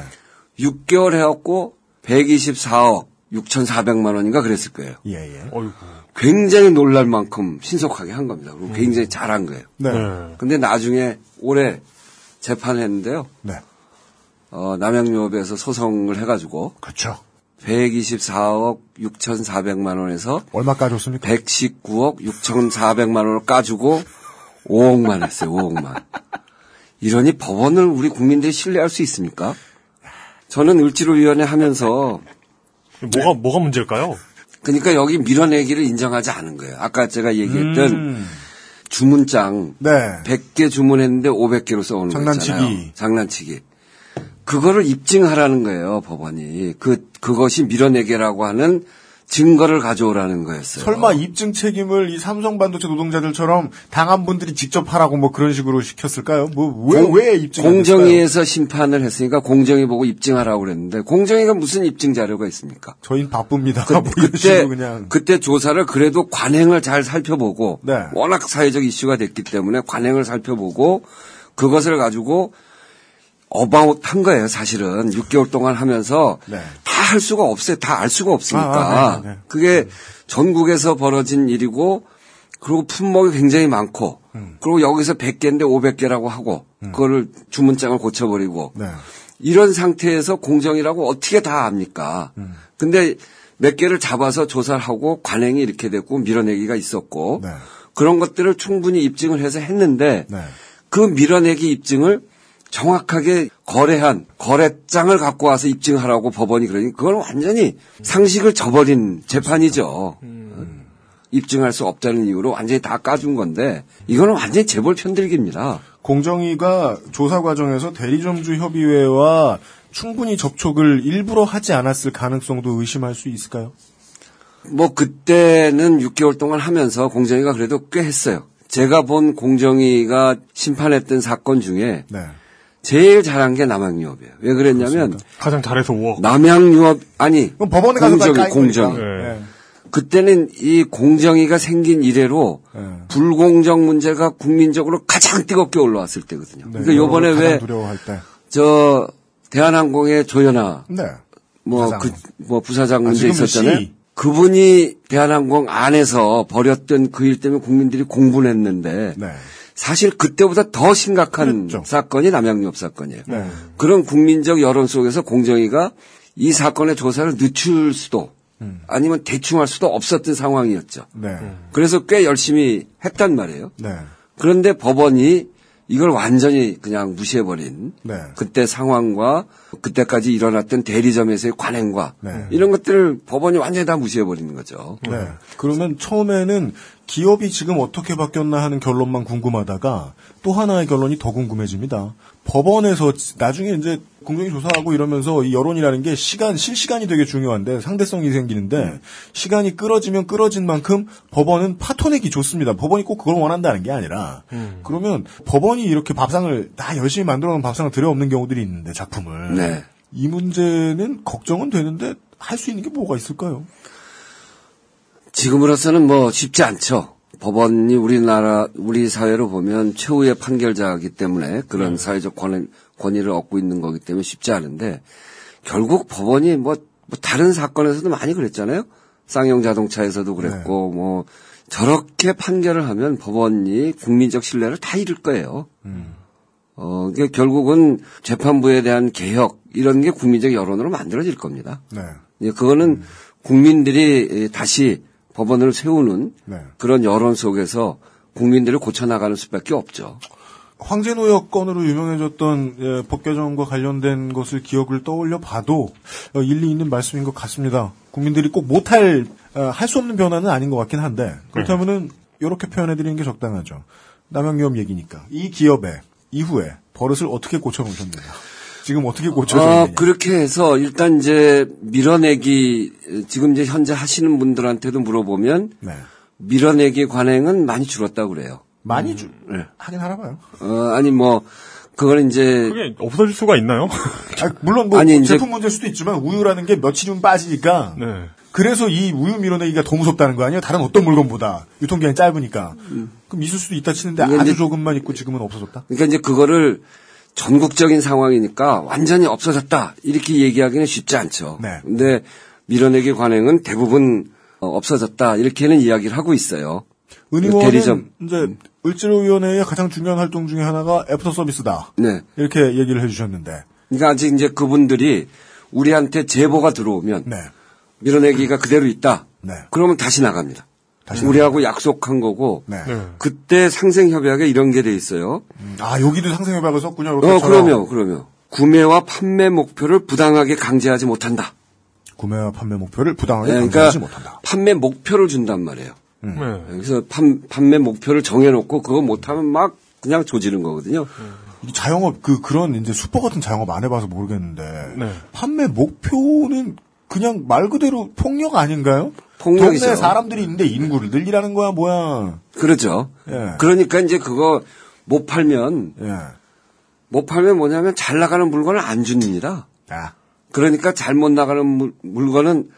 6개월 해갖고 124억 6,400만 원인가 그랬을 거예요. 예, 예. 굉장히 놀랄 만큼 신속하게 한 겁니다. 그리고 굉장히 잘한 거예요. 네. 근데 나중에 올해 재판을 했는데요. 네. 어, 남양유업에서 소송을 해가지고. 그렇죠. 124억 6,400만 원에서 얼마 까줬습니까? 119억 6,400만 원을 까주고 5억만 했어요. 5억만. 이러니 법원을 우리 국민들이 신뢰할 수 있습니까? 저는 을지로위원회 하면서 뭐가 뭐가 문제일까요? 그러니까 여기 밀어내기를 인정하지 않은 거예요. 아까 제가 얘기했던 음. 주문장 네. 100개 주문했는데 500개로 써오는 장난치기. 거잖아요. 장난치기. 그거를 입증하라는 거예요, 법원이. 그 그것이 밀어내기라고 하는 증거를 가져오라는 거였어요. 설마 입증 책임을 이 삼성 반도체 노동자들처럼 당한 분들이 직접 하라고 뭐 그런 식으로 시켰을까요? 뭐왜왜 입증 공정위에서 심판을 했으니까 공정위 보고 입증하라고 그랬는데 공정위가 무슨 입증 자료가 있습니까? 저희는 바쁩니다. 그, 뭐 식으로 그냥 그때 조사를 그래도 관행을 잘 살펴보고 네. 워낙 사회적 이슈가 됐기 때문에 관행을 살펴보고 그것을 가지고 어바웃 한 거예요, 사실은. 6개월 동안 하면서 네. 다할 수가 없어요. 다 알 수가 없으니까. 아, 아, 네, 네. 그게 전국에서 벌어진 일이고 그리고 품목이 굉장히 많고 음. 그리고 여기서 100개인데 500개라고 하고 그거를 주문장을 고쳐버리고 네. 이런 상태에서 공정이라고 어떻게 다 압니까? 음. 근데 몇 개를 잡아서 조사를 하고 관행이 이렇게 됐고 밀어내기가 있었고 네. 그런 것들을 충분히 입증을 해서 했는데 그 밀어내기 입증을 정확하게 거래한 거래장을 갖고 와서 입증하라고 법원이 그러니 그건 완전히 상식을 저버린 재판이죠. 입증할 수 없다는 이유로 완전히 다 까준 건데 이거는 완전히 재벌 편들기입니다. 공정위가 조사 과정에서 대리점주 협의회와 충분히 접촉을 일부러 하지 않았을 가능성도 의심할 수 있을까요? 뭐 그때는 6개월 동안 하면서 공정위가 그래도 꽤 했어요. 제가 본 공정위가 심판했던 사건 중에 네. 제일 잘한 게 남양유업이에요. 왜 그랬냐면 가장 잘해서 5억. 남양유업 아니 법원에 가서 공정위 까인 공정위. 거니까. 네. 그때는 이 공정위가 생긴 이래로 불공정 문제가 국민적으로 가장 뜨겁게 올라왔을 때거든요. 그러니까 요번에 가장 왜 두려워할 때. 저 대한항공의 조연아 네. 뭐 부사장. 그뭐 부사장 아, 문제 지금은 있었잖아요. C. 그분이 대한항공 안에서 벌였던 그 일 때문에 국민들이 공분을 했는데 네. 사실 그때보다 더 심각한 사건이 남양유업 사건이에요. 네. 그런 국민적 여론 속에서 공정위가 이 사건의 조사를 늦출 수도 아니면 대충 할 수도 없었던 상황이었죠. 네. 그래서 꽤 열심히 했단 말이에요. 네. 그런데 법원이 이걸 완전히 그냥 무시해버린 네. 그때 상황과 그때까지 일어났던 대리점에서의 관행과 네. 이런 것들을 법원이 완전히 다 무시해 버리는 거죠. 네. 그러면 처음에는 기업이 지금 어떻게 바뀌었나 하는 결론만 궁금하다가 또 하나의 결론이 더 궁금해집니다. 법원에서 나중에 이제 공정위 조사하고 이러면서 이 여론이라는 게 시간, 실시간이 되게 중요한데 상대성이 생기는데 시간이 끌어지면 끌어진 만큼 법원은 파토내기 좋습니다. 법원이 꼭 그걸 원한다는 게 아니라 그러면 법원이 이렇게 밥상을 다 열심히 만들어 놓은 밥상을 들여없는 경우들이 있는데 작품을 네. 이 문제는 걱정은 되는데 할 수 있는 게 뭐가 있을까요? 지금으로서는 뭐 쉽지 않죠. 법원이 우리나라 우리 사회로 보면 최후의 판결자이기 때문에 그런 사회적 권위, 권위를 얻고 있는 거기 때문에 쉽지 않은데 결국 법원이 뭐, 뭐 다른 사건에서도 많이 그랬잖아요. 쌍용 자동차에서도 그랬고 뭐 저렇게 판결을 하면 법원이 국민적 신뢰를 다 잃을 거예요. 어, 이게 결국은 재판부에 대한 개혁 이런 게 국민적 여론으로 만들어질 겁니다. 네. 예, 그거는 국민들이 다시 법원을 세우는 네. 그런 여론 속에서 국민들을 고쳐나가는 수밖에 없죠. 황제노역 건으로 유명해졌던 예, 법 개정과 관련된 것을 기억을 떠올려 봐도 어, 일리 있는 말씀인 것 같습니다. 국민들이 꼭 못할 할 수 없는 변화는 아닌 것 같긴 한데 그렇다면은 이렇게 표현해드리는 게 적당하죠. 남양유업 얘기니까 이 기업의 이후에 버릇을 어떻게 고쳐놓으셨느냐. 지금 어떻게 고쳐져 아. 그렇게 해서 일단 이제 밀어내기 지금 이제 현재 하시는 분들한테도 물어보면 네. 밀어내기 관행은 많이 줄었다고 그래요. 많이 줄 네. 하긴 하나 봐요. 어, 아니 뭐 그걸 이제 그게 없어질 수가 있나요? 아, 물론 뭐 아니, 이제- 제품 문제일 수도 있지만 우유라는 게 며칠이면 빠지니까 네. 그래서 이 우유 밀어내기가 더 무섭다는 거 아니에요? 다른 어떤 물건보다 유통기한이 짧으니까 그럼 있을 수도 있다 치는데 아주 조금만 있고 지금은 없어졌다. 그러니까 이제 그거를 전국적인 상황이니까 완전히 없어졌다 이렇게 얘기하기는 쉽지 않죠. 네. 근데 밀어내기 관행은 대부분 어, 없어졌다 이렇게는 이야기를 하고 있어요. 은의원은 대리점. 이제 을지로위원회의 가장 중요한 활동 중에 하나가 애프터 서비스다. 네. 이렇게 얘기를 해주셨는데. 그러니까 아직 이제 그분들이 우리한테 제보가 들어오면 네. 밀어내기가 그대로 있다. 네. 그러면 다시 나갑니다. 다시 우리하고 약속한 거고 네. 그때 상생협약에 이런 게 돼 있어요. 아 여기도 상생협약을 썼군요. 어. 그럼요, 그럼요. 구매와 판매 목표를 부당하게 강제하지 못한다. 구매와 판매 목표를 부당하게 네, 강제하지 그러니까 못한다. 판매 목표를 준단 말이에요. 네. 그래서 판, 판매 목표를 정해놓고 그거 못하면 막 그냥 조지는 거거든요. 이 자영업 그 그런 이제 슈퍼 같은 자영업 안 해봐서 모르겠는데 네. 판매 목표는 그냥 말 그대로 폭력 아닌가요? 폭력이죠. 동네 사람들이 있는데 인구를 늘리라는 거야 뭐야? 그렇죠. 예. 그러니까 이제 그거 못 팔면 예. 못 팔면 뭐냐면 잘 나가는 물건을 안 줍니다. 아. 그러니까 잘못 나가는 물, 물건은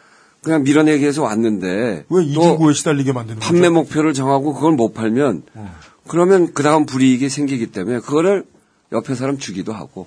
그냥 밀어내기 해서 왔는데 왜 이중구에 시달리게 만드는 판매 거죠? 목표를 정하고 그걸 못 팔면 그러면 그 다음 불이익이 생기기 때문에 그거를 옆에 사람 주기도 하고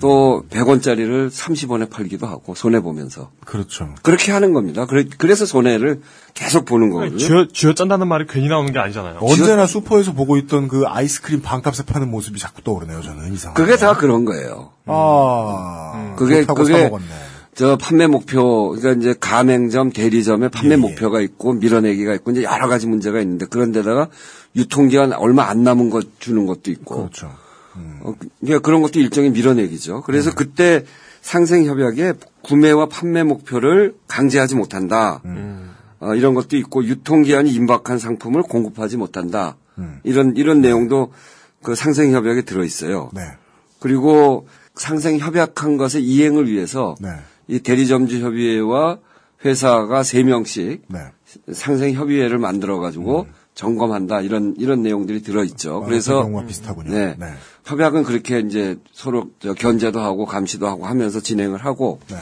또 100원짜리를 30원에 팔기도 하고 손해 보면서 그렇죠. 그렇게 하는 겁니다. 그래, 그래서 손해를 계속 보는 거거든요. 쥐어, 쥐어 짠다는 말이 괜히 나오는 게 아니잖아요. 언제나 슈퍼에서 보고 있던 그 아이스크림 반값에 파는 모습이 자꾸 떠오르네요, 저는 이상. 그게 다 그런 거예요. 아, 그게 그렇다고 그게 사먹었네. 저 판매 목표 그러니까 이제 가맹점 대리점의 판매 목표가 있고 밀어내기가 있고 이제 여러 가지 문제가 있는데 그런데다가 유통기한 얼마 안 남은 것 주는 것도 있고 그렇죠. 어, 그러니까 그런 것도 일종의 밀어내기죠. 그래서 그때 상생 협약에 구매와 판매 목표를 강제하지 못한다. 어, 이런 것도 있고 유통기한이 임박한 상품을 공급하지 못한다. 이런 이런 내용도 그 상생 협약에 들어 있어요. 네. 그리고 상생 협약한 것의 이행을 위해서 네. 이 대리점주 협의회와 회사가 세 명씩 네. 상생 협의회를 만들어 가지고 점검한다 이런 이런 내용들이 들어 있죠. 아, 그래서 그 비슷하군요. 네. 네. 협약은 그렇게 이제 서로 저 견제도 하고 감시도 하고 하면서 진행을 하고 네.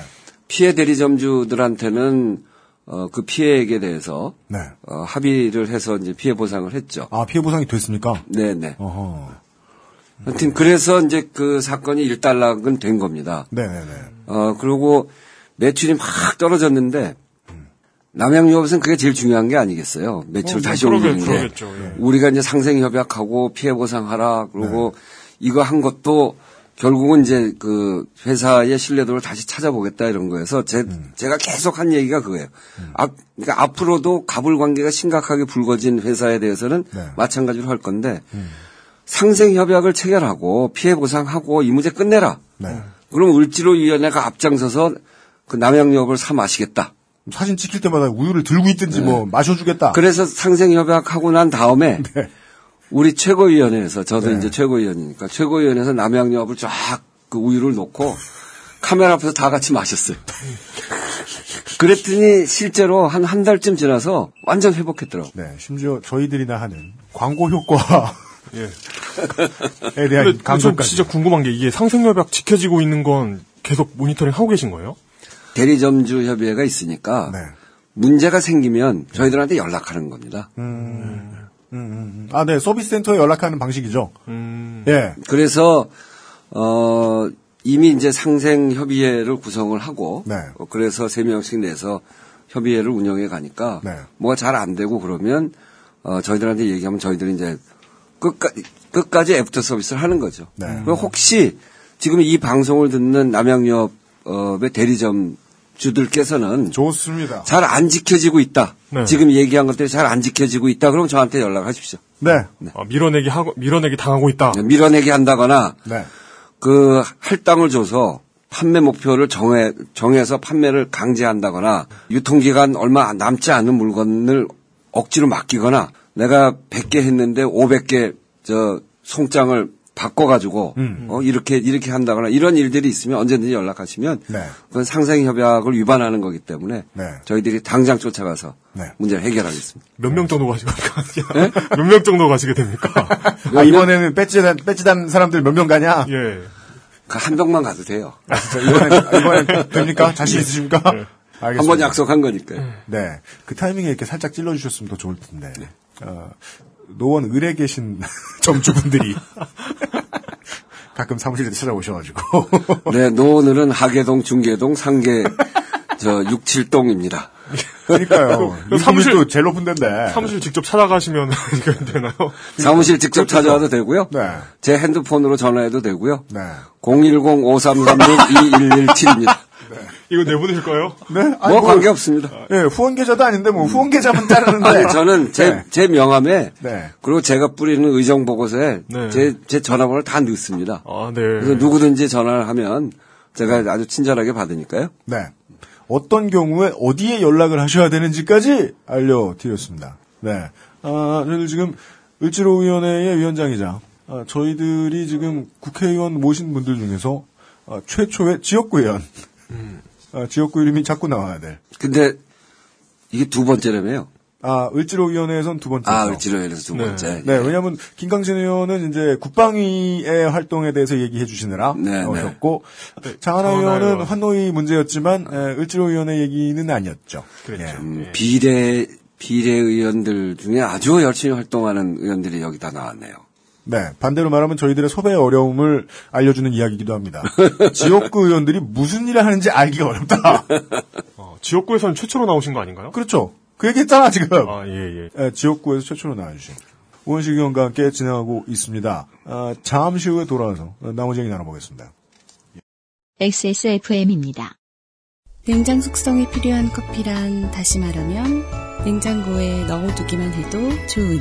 피해 대리점주들한테는 어, 그 피해액에 대해서 네. 어, 합의를 해서 이제 피해 보상을 했죠. 아, 피해 보상이 됐습니까? 네네. 어허. 하여튼 그래서 이제 그 사건이 일단락은 된 겁니다. 네네네. 어, 그리고 매출이 막 떨어졌는데 남양유업에서는 그게 제일 중요한 게 아니겠어요. 매출 어, 다시 그러겠- 올리는 게. 그러겠죠, 예. 우리가 이제 상생 협약하고 피해 보상하라. 그리고 이거 한 것도 결국은 이제 그 회사의 신뢰도를 다시 찾아보겠다 이런 거여서 제, 제가 계속 한 얘기가 그거예요. 아, 그러니까 앞으로도 갑을 관계가 심각하게 불거진 회사에 대해서는 마찬가지로 할 건데 상생 협약을 체결하고 피해 보상하고 이 문제 끝내라. 네. 그럼 을지로 위원회가 앞장서서 그 남양유업을 사 마시겠다. 사진 찍힐 때마다 우유를 들고 있든지 네. 뭐 마셔주겠다. 그래서 상생 협약하고 난 다음에 네. 우리 최고위원회에서 저도 이제 최고위원이니까 최고위원회에서 남양유업을 쫙 그 우유를 놓고 카메라 앞에서 다 같이 마셨어요. 그랬더니 실제로 한 한 달쯤 지나서 완전 회복했더라고. 네, 심지어 저희들이나 하는 광고 효과 예. 에 대한 감정까지. 진짜 궁금한 게 이게 상생협약 지켜지고 있는 건 계속 모니터링 하고 계신 거예요? 대리점주 협의회가 있으니까 네. 문제가 생기면 저희들한테 연락하는 겁니다. 음, 음, 음. 아, 네, 서비스 센터에 연락하는 방식이죠. 음. 예. 그래서 어 이미 이제 상생 협의회를 구성을 하고 네. 어, 그래서 세 명씩 내서 협의회를 운영해 가니까 네. 뭐가 잘 안 되고 그러면 어 저희들한테 얘기하면 저희들이 이제 끝까지 끝까지 애프터 서비스를 하는 거죠. 네. 혹시 지금 이 방송을 듣는 남양유업의 대리점 주들께서는 좋습니다. 잘 안 지켜지고 있다. 네. 지금 얘기한 것들이 잘 안 지켜지고 있다. 그럼 저한테 연락하십시오. 네. 아, 밀어내기 하고 밀어내기 당하고 있다. 밀어내기 한다거나 네. 그 할당을 줘서 판매 목표를 정해 정해서 판매를 강제한다거나 유통기간 얼마 남지 않은 물건을 억지로 맡기거나 내가 100개 했는데 500개 저 송장을 바꿔가지고 음. 어 이렇게 이렇게 한다거나 이런 일들이 있으면 언제든지 연락하시면 네. 그건 상생 협약을 위반하는 거기 때문에 네. 저희들이 당장 쫓아가서 네. 문제를 해결하겠습니다. 몇 명 정도 가십니까? 몇 명 정도 가시게 됩니까? 아, 이번에는 배지단, 배지단 사람들 몇 명 가냐? 예. 그한 명만 가도 돼요. 자, 이번엔, 이번엔 됩니까? 자신 있으십니까? 알겠습니다. 한번 약속한 거니까요. 네. 그 타이밍에 이렇게 살짝 찔러주셨으면 더 좋을 텐데. 어, 노원 을에 계신 점주분들이 가끔 사무실에 찾아오셔가지고. 네, 노원을은 하계동, 중계동, 상계, 저, 6, 7동입니다. 그러니까요. 그 사무실- 또 제일 높은 데인데. 사무실 직접 찾아가시면 되나요? 사무실 직접 찾아와도 되고요. 네. 제 핸드폰으로 전화해도 되고요. 네. 010-5336-2117입니다. 이거 내보내실까요? 네? 뭐 관계 없습니다. 네, 후원 계좌도 아닌데 뭐 후원 계좌만 따르는데. 아니, 저는 제, 네. 제 명함에, 네. 그리고 제가 뿌리는 의정 보고서에 네. 제, 제 전화번호를 다 넣습니다. 아, 네. 그래서 누구든지 전화를 하면 제가 아주 친절하게 받으니까요. 네. 어떤 경우에 어디에 연락을 하셔야 되는지까지 알려드렸습니다. 네. 아, 저희들 지금 을지로위원회의 위원장이자 아, 저희들이 지금 국회의원 모신 분들 중에서 아, 최초의 지역구의원. 아, 지역구 이름이 자꾸 나와야 될. 근데 이게 두 번째라며요. 아, 을지로위원회에선 두 번째죠. 아, 을지로에서 두 번째. 네, 왜냐하면 김강진 의원은 이제 국방위의 활동에 대해서 얘기해 주시느라 네, 오셨고 장하나 장하나 의원은 의원. 환노위 문제였지만 에, 을지로위원회 얘기는 아니었죠. 그렇죠. 예. 음, 비례, 비례 의원들 중에 아주 열심히 활동하는 의원들이 여기 다 나왔네요. 네, 반대로 말하면 저희들의 소배 어려움을 알려주는 이야기이기도 합니다. 지역구 의원들이 무슨 일을 하는지 알기가 어렵다. 어, 지역구에서는 최초로 나오신 거 아닌가요? 그렇죠. 그 얘기 했잖아, 지금. 아, 예, 예. 예, 지역구에서 최초로 나와주신 우원식 의원과 함께 진행하고 있습니다. 아, 잠시 후에 돌아와서 나머지 얘기 나눠보겠습니다. XSFM입니다. 냉장 숙성이 필요한 커피란 다시 말하면 냉장고에 넣어두기만 해도 좋은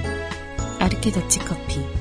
아르케 더치 커피.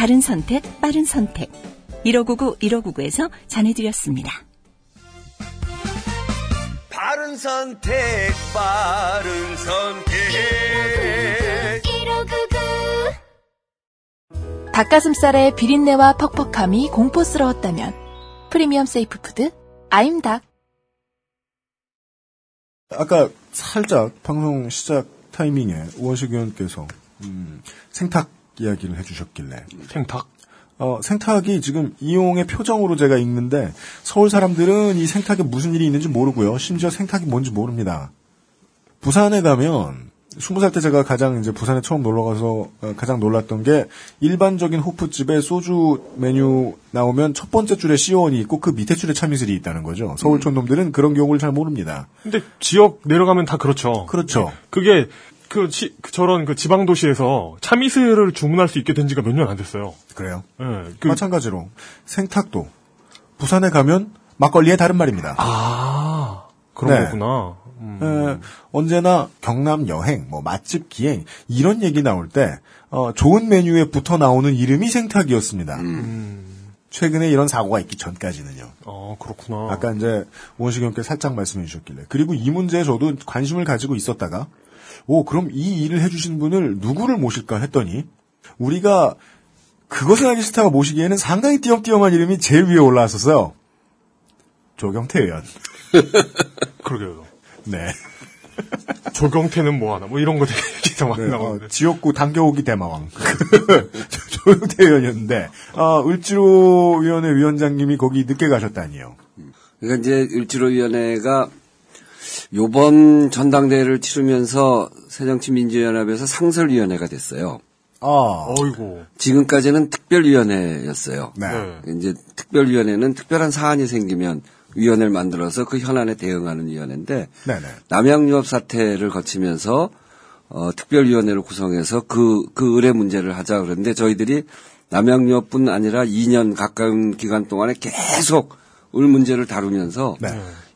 바른 선택, 빠른 선택. 1599, 1599에서 전해드렸습니다. 바른 선택, 빠른 선택. 1599. 닭가슴살의 비린내와 퍽퍽함이 공포스러웠다면 프리미엄 safe food 아임닭. 아까 살짝 방송 시작 타이밍에 우원식 의원께서 음, 생탁 이야기를 해주셨길래 생탁? 어, 생탁이 지금 이용의 표정으로 제가 읽는데 서울 사람들은 이 생탁에 무슨 일이 있는지 모르고요. 심지어 생탁이 뭔지 모릅니다. 부산에 가면 스무 살 때 제가 가장 이제 부산에 처음 놀러 가서 어, 가장 놀랐던 게 일반적인 호프집에 소주 메뉴 나오면 첫 번째 줄에 시원이 있고 그 밑에 줄에 참이슬이 있다는 거죠. 서울 촌 놈들은 그런 경우를 잘 모릅니다. 근데 지역 내려가면 다 그렇죠. 그렇죠. 그게 그, 시- 그 저런 그 지방 도시에서 참이슬을 주문할 수 있게 된 지가 몇 년 안 됐어요. 그래요. 예. 그 마찬가지로 생탁도 부산에 가면 막걸리의 다른 말입니다. 아 그런 네. 거구나. 음. 에, 언제나 경남 여행, 뭐 맛집 기행 이런 얘기 나올 때 어, 좋은 메뉴에 붙어 나오는 이름이 생탁이었습니다. 최근에 이런 사고가 있기 전까지는요. 아 그렇구나. 아까 이제 원식 형께 살짝 말씀해 주셨길래 그리고 이 문제에 저도 관심을 가지고 있었다가 오 그럼 이 일을 해주신 분을 누구를 모실까 했더니 우리가 그것은 알기 싫다가 모시기에는 상당히 띄엄띄엄한 이름이 제일 위에 올라왔었어요. 조경태 의원. 그러게요. 네. 조경태는 뭐 하나 뭐 이런 거 되게 기사 많이 네, 나오는데. 어, 지역구 당겨오기 대마왕 조영태 의원이었는데 아, 을지로 위원회 위원장님이 거기 늦게 가셨다니요. 그러니까 이제 을지로위원회가 요번 전당대회를 치르면서 새정치민주연합에서 상설위원회가 됐어요. 아, 어이고. 지금까지는 특별위원회였어요. 네. 이제 특별위원회는 특별한 사안이 생기면 위원회를 만들어서 그 현안에 대응하는 위원회인데 네네. 남양유업 사태를 거치면서 어, 특별위원회를 구성해서 그, 그 의뢰 문제를 하자 그랬는데 저희들이 남양유업뿐 아니라 2년 가까운 기간 동안에 계속 을 문제를 다루면서 네.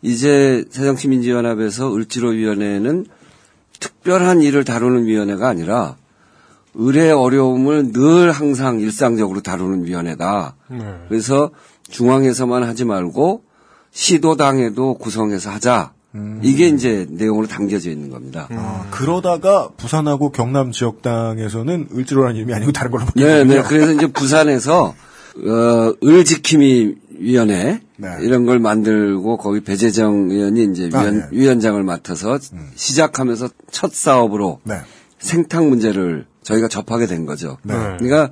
이제 새정치민주연합에서 을지로위원회는 특별한 일을 다루는 위원회가 아니라 의뢰 어려움을 늘 항상 일상적으로 다루는 위원회다. 네. 그래서 중앙에서만 하지 말고 시도당에도 구성해서 하자. 이게 이제 내용으로 담겨져 있는 겁니다. 아, 그러다가 부산하고 경남 지역당에서는 을지로라는 이름이 아니고 다른 걸로 네, 바뀌었군요. 네. 그래서 이제 부산에서 어, 을지킴이 위원회 네. 이런 걸 만들고 거기 배재정 의원이 이제 아, 위원, 네. 위원장을 맡아서 시작하면서 첫 사업으로 네. 생탁 문제를 저희가 접하게 된 거죠. 네. 그러니까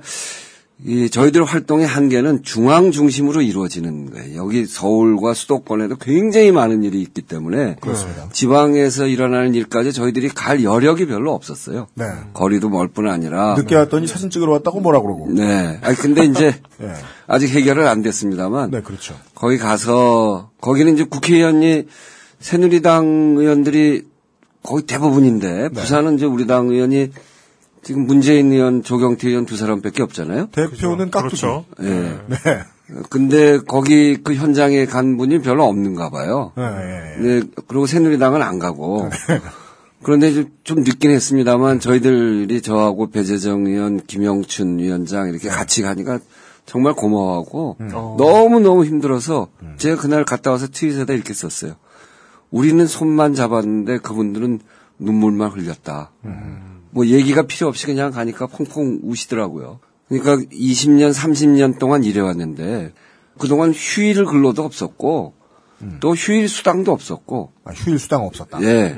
이 저희들 활동의 한계는 중앙 중심으로 이루어지는 거예요. 여기 서울과 수도권에도 굉장히 많은 일이 있기 때문에 그렇습니다. 지방에서 일어나는 일까지 저희들이 갈 여력이 별로 없었어요. 네. 거리도 멀 뿐 아니라 늦게 왔더니 사진 찍으러 왔다고 뭐라 그러고. 네. 아니 근데 이제 네. 아직 해결은 안 됐습니다만 네, 그렇죠. 거기 가서 거기는 이제 국회의원이 새누리당 의원들이 거의 대부분인데 네. 부산은 이제 우리 당 의원이 지금 문재인 의원, 조경태 의원 두 사람밖에 없잖아요. 대표는 깍두기. 그렇죠. 예. 네. 근데 거기 그 현장에 간 분이 별로 없는가 봐요. 네, 네, 네, 그리고 새누리당은 안 가고. 그런데 좀, 좀 늦긴 했습니다만 저희들이 저하고 배재정 의원, 김영춘 위원장 이렇게 같이 가니까 정말 고마워하고 너무너무 힘들어서 제가 그날 갔다 와서 트윗에다 이렇게 썼어요. 우리는 손만 잡았는데 그분들은 눈물만 흘렸다. 뭐 얘기가 필요 없이 그냥 가니까 펑펑 우시더라고요. 그러니까 20년, 30년 동안 일해왔는데 그동안 휴일 근로도 없었고 또 휴일 수당도 없었고 아, 휴일 수당 없었다. 예.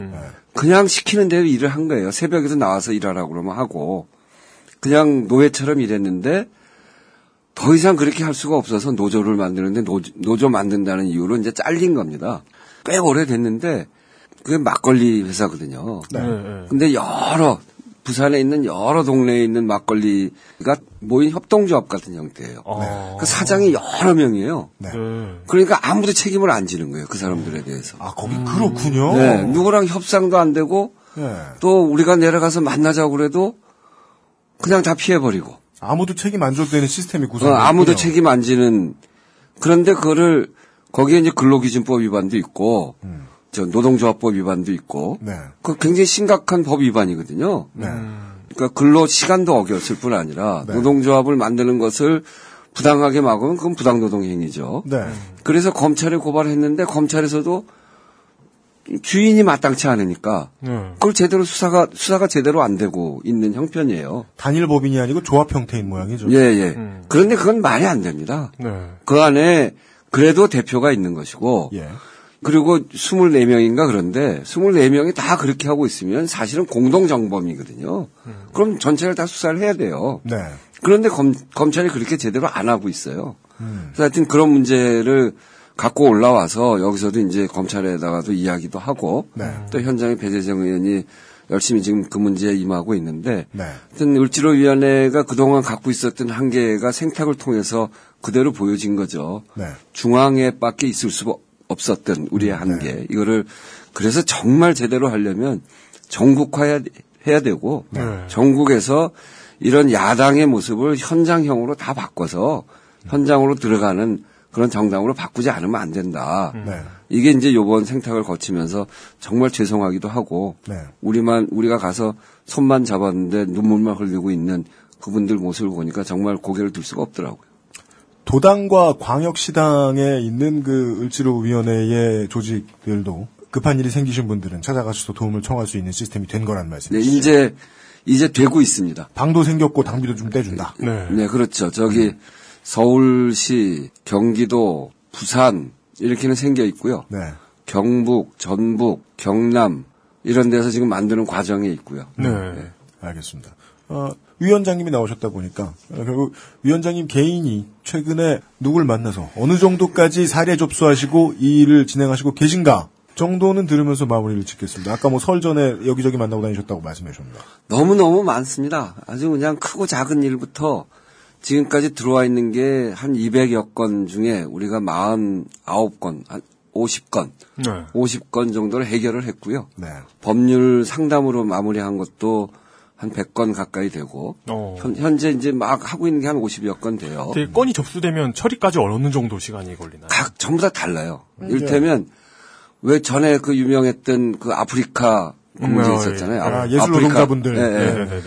그냥 시키는 대로 일을 한 거예요. 새벽에도 나와서 일하라고 그러면 하고 그냥 노예처럼 일했는데 더 이상 그렇게 할 수가 없어서 노조를 만드는데 노조, 노조 만든다는 이유로 이제 잘린 겁니다. 꽤 오래됐는데 그게 막걸리 회사거든요. 네. 근데 여러 부산에 있는 여러 동네에 있는 막걸리가 모인 협동조합 같은 형태예요. 그 사장이 여러 명이에요. 네. 그러니까 아무도 책임을 안 지는 거예요. 그 사람들에 대해서. 아, 거기 그렇군요. 네, 누구랑 협상도 안 되고 네. 또 우리가 내려가서 만나자고 그래도 그냥 다 피해버리고. 아무도 책임 안 져도 되는 시스템이 어, 구성되어 아무도 있군요. 책임 안 지는 그런데 그거를 거기에 이제 근로기준법 위반도 있고 저 노동조합법 위반도 있고 네. 그 굉장히 심각한 법 위반이거든요. 네. 그러니까 근로 시간도 어겼을 뿐 아니라 네. 노동조합을 만드는 것을 부당하게 막으면 그건 부당노동 행위죠. 네. 그래서 검찰에 고발했는데 검찰에서도 주인이 마땅치 않으니까 네. 그걸 제대로 수사가 수사가 제대로 안 되고 있는 형편이에요. 단일 법인이 아니고 조합 형태인 모양이죠. 예, 예. 그런데 그건 말이 안 됩니다. 네. 그 안에 그래도 대표가 있는 것이고 예. 그리고 24명인가 그런데 24명이 다 그렇게 하고 있으면 사실은 공동정범이거든요. 그럼 전체를 다 수사를 해야 돼요. 네. 그런데 검, 검찰이 그렇게 제대로 안 하고 있어요. 음. 그래서 하여튼 그런 문제를 갖고 올라와서 여기서도 이제 검찰에다가도 이야기도 하고 네. 또 현장에 배재정 의원이 열심히 지금 그 문제에 임하고 있는데 네. 하여튼 을지로위원회가 그동안 갖고 있었던 한계가 생탁을 통해서 그대로 보여진 거죠. 네. 중앙에 밖에 있을 수 없었던 우리의 음, 한계. 네. 이거를 그래서 정말 제대로 하려면 전국화해야 해야 되고 네. 전국에서 이런 야당의 모습을 현장형으로 다 바꿔서 현장으로 들어가는 그런 정당으로 바꾸지 않으면 안 된다. 네. 이게 이제 요번 생탁을 거치면서 정말 죄송하기도 하고 네. 우리만 우리가 가서 손만 잡았는데 눈물만 흘리고 있는 그분들 모습을 보니까 정말 고개를 들 수가 없더라고요. 도당과 광역시당에 있는 그 을지로위원회의 조직들도 급한 일이 생기신 분들은 찾아가셔서 도움을 청할 수 있는 시스템이 된 거란 네, 말씀이시죠. 이제 이제 되고 있습니다. 방도 생겼고 당비도 좀 떼준다. 네. 네, 그렇죠. 저기 서울시, 경기도, 부산 이렇게는 생겨 있고요. 네. 경북, 전북, 경남 이런 데서 지금 만드는 과정에 있고요. 네. 알겠습니다. 어, 위원장님이 나오셨다 보니까 어, 결국 위원장님 개인이 최근에 누굴 만나서 어느 정도까지 사례 접수하시고 이 일을 진행하시고 계신가 정도는 들으면서 마무리를 짓겠습니다. 아까 뭐 설 전에 여기저기 만나고 다니셨다고 말씀해 주셨습니다. 너무너무 많습니다. 아주 그냥 크고 작은 일부터 지금까지 들어와 있는 게 한 200여 건 중에 우리가 49건, 한 50건, 네. 50건 정도를 해결을 했고요. 네. 법률 상담으로 마무리한 것도 한 100건 가까이 되고 어. 현, 현재 이제 막 하고 있는 게 한 50여 건 돼요. 근데 건이 접수되면 처리까지 어느 정도 시간이 걸리나요? 각 전부 다 달라요. 네. 이를테면 왜 전에 그 유명했던 그 아프리카 그 문제 음, 있었잖아요. 아, 예술 노동자분들. 예, 예. 네네네.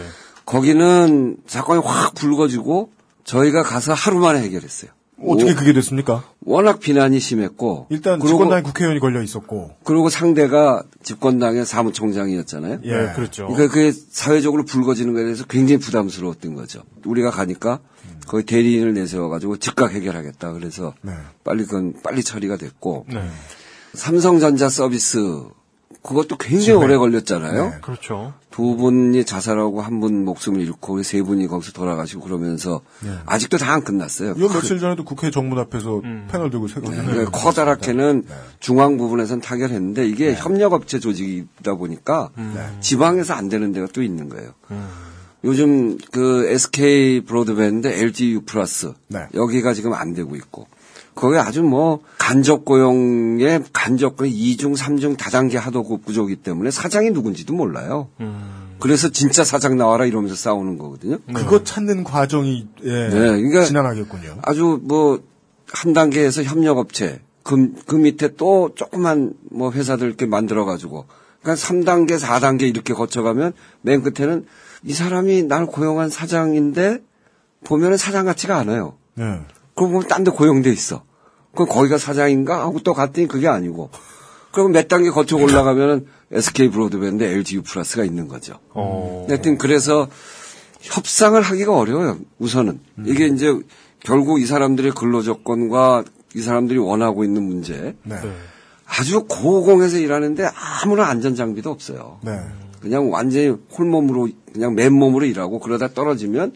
거기는 사건이 확 불거지고 저희가 가서 하루 만에 해결했어요. 어떻게 오- 그게 됐습니까? 워낙 비난이 심했고 일단 그리고- 집권당에 국회의원이 걸려 있었고 그리고 상대가 집권당의 사무총장이었잖아요. 예. 네, 그렇죠. 그러니까 그게 사회적으로 불거지는 것에 대해서 굉장히 부담스러웠던 거죠. 우리가 가니까 거의 대리인을 내세워 가지고 즉각 해결하겠다. 그래서 네. 빨리 그건 빨리 처리가 됐고 네. 삼성전자 서비스 그것도 굉장히. 오래 걸렸잖아요. 네. 그렇죠. 두 분이 자살하고 한 분 목숨을 잃고 세 분이 거기서 돌아가시고 그러면서 네. 아직도 다 안 끝났어요. 이건 며칠 전에도 국회 정문 앞에서 패널 들고 세고 네, 커다랗게는 중앙 부분에선 타결했는데 이게 협력업체 조직이다 보니까 지방에서 안 되는 데가 또 있는 거예요. 요즘 그 SK 브로드밴드, LG U 플러스 네. 여기가 지금 안 되고 있고 거기 아주 뭐 간접 고용의 간접 고용 2중, 3중 다단계 하도급 구조이기 때문에 사장이 누군지도 몰라요. 그래서 진짜 사장 나와라 이러면서 싸우는 거거든요. 그거 찾는 과정이 예, 네, 그러니까 지난하겠군요. 아주 뭐 한 단계에서 협력업체 그, 그 밑에 또 조그만 뭐 회사들 이렇게 만들어 가지고 그러니까 3단계, 4단계 이렇게 거쳐가면 맨 끝에는 이 사람이 날 고용한 사장인데 보면은 사장 같지가 않아요. 네. 그럼 보면 딴 데 고용돼 있어. 그럼 거기가 사장인가 하고 또 갔더니 그게 아니고. 그럼 몇 단계 거쳐 올라가면은 SK 브로드밴드, LG U 플러스가 있는 거죠. 어. 하여튼 그래서 협상을 하기가 어려워요. 우선은 이게 이제 결국 이 사람들의 근로 조건과 이 사람들이 원하고 있는 문제 네. 아주 고공에서 일하는데 아무런 안전 장비도 없어요. 네. 그냥 완전히 홀몸으로 그냥 맨몸으로 일하고 그러다 떨어지면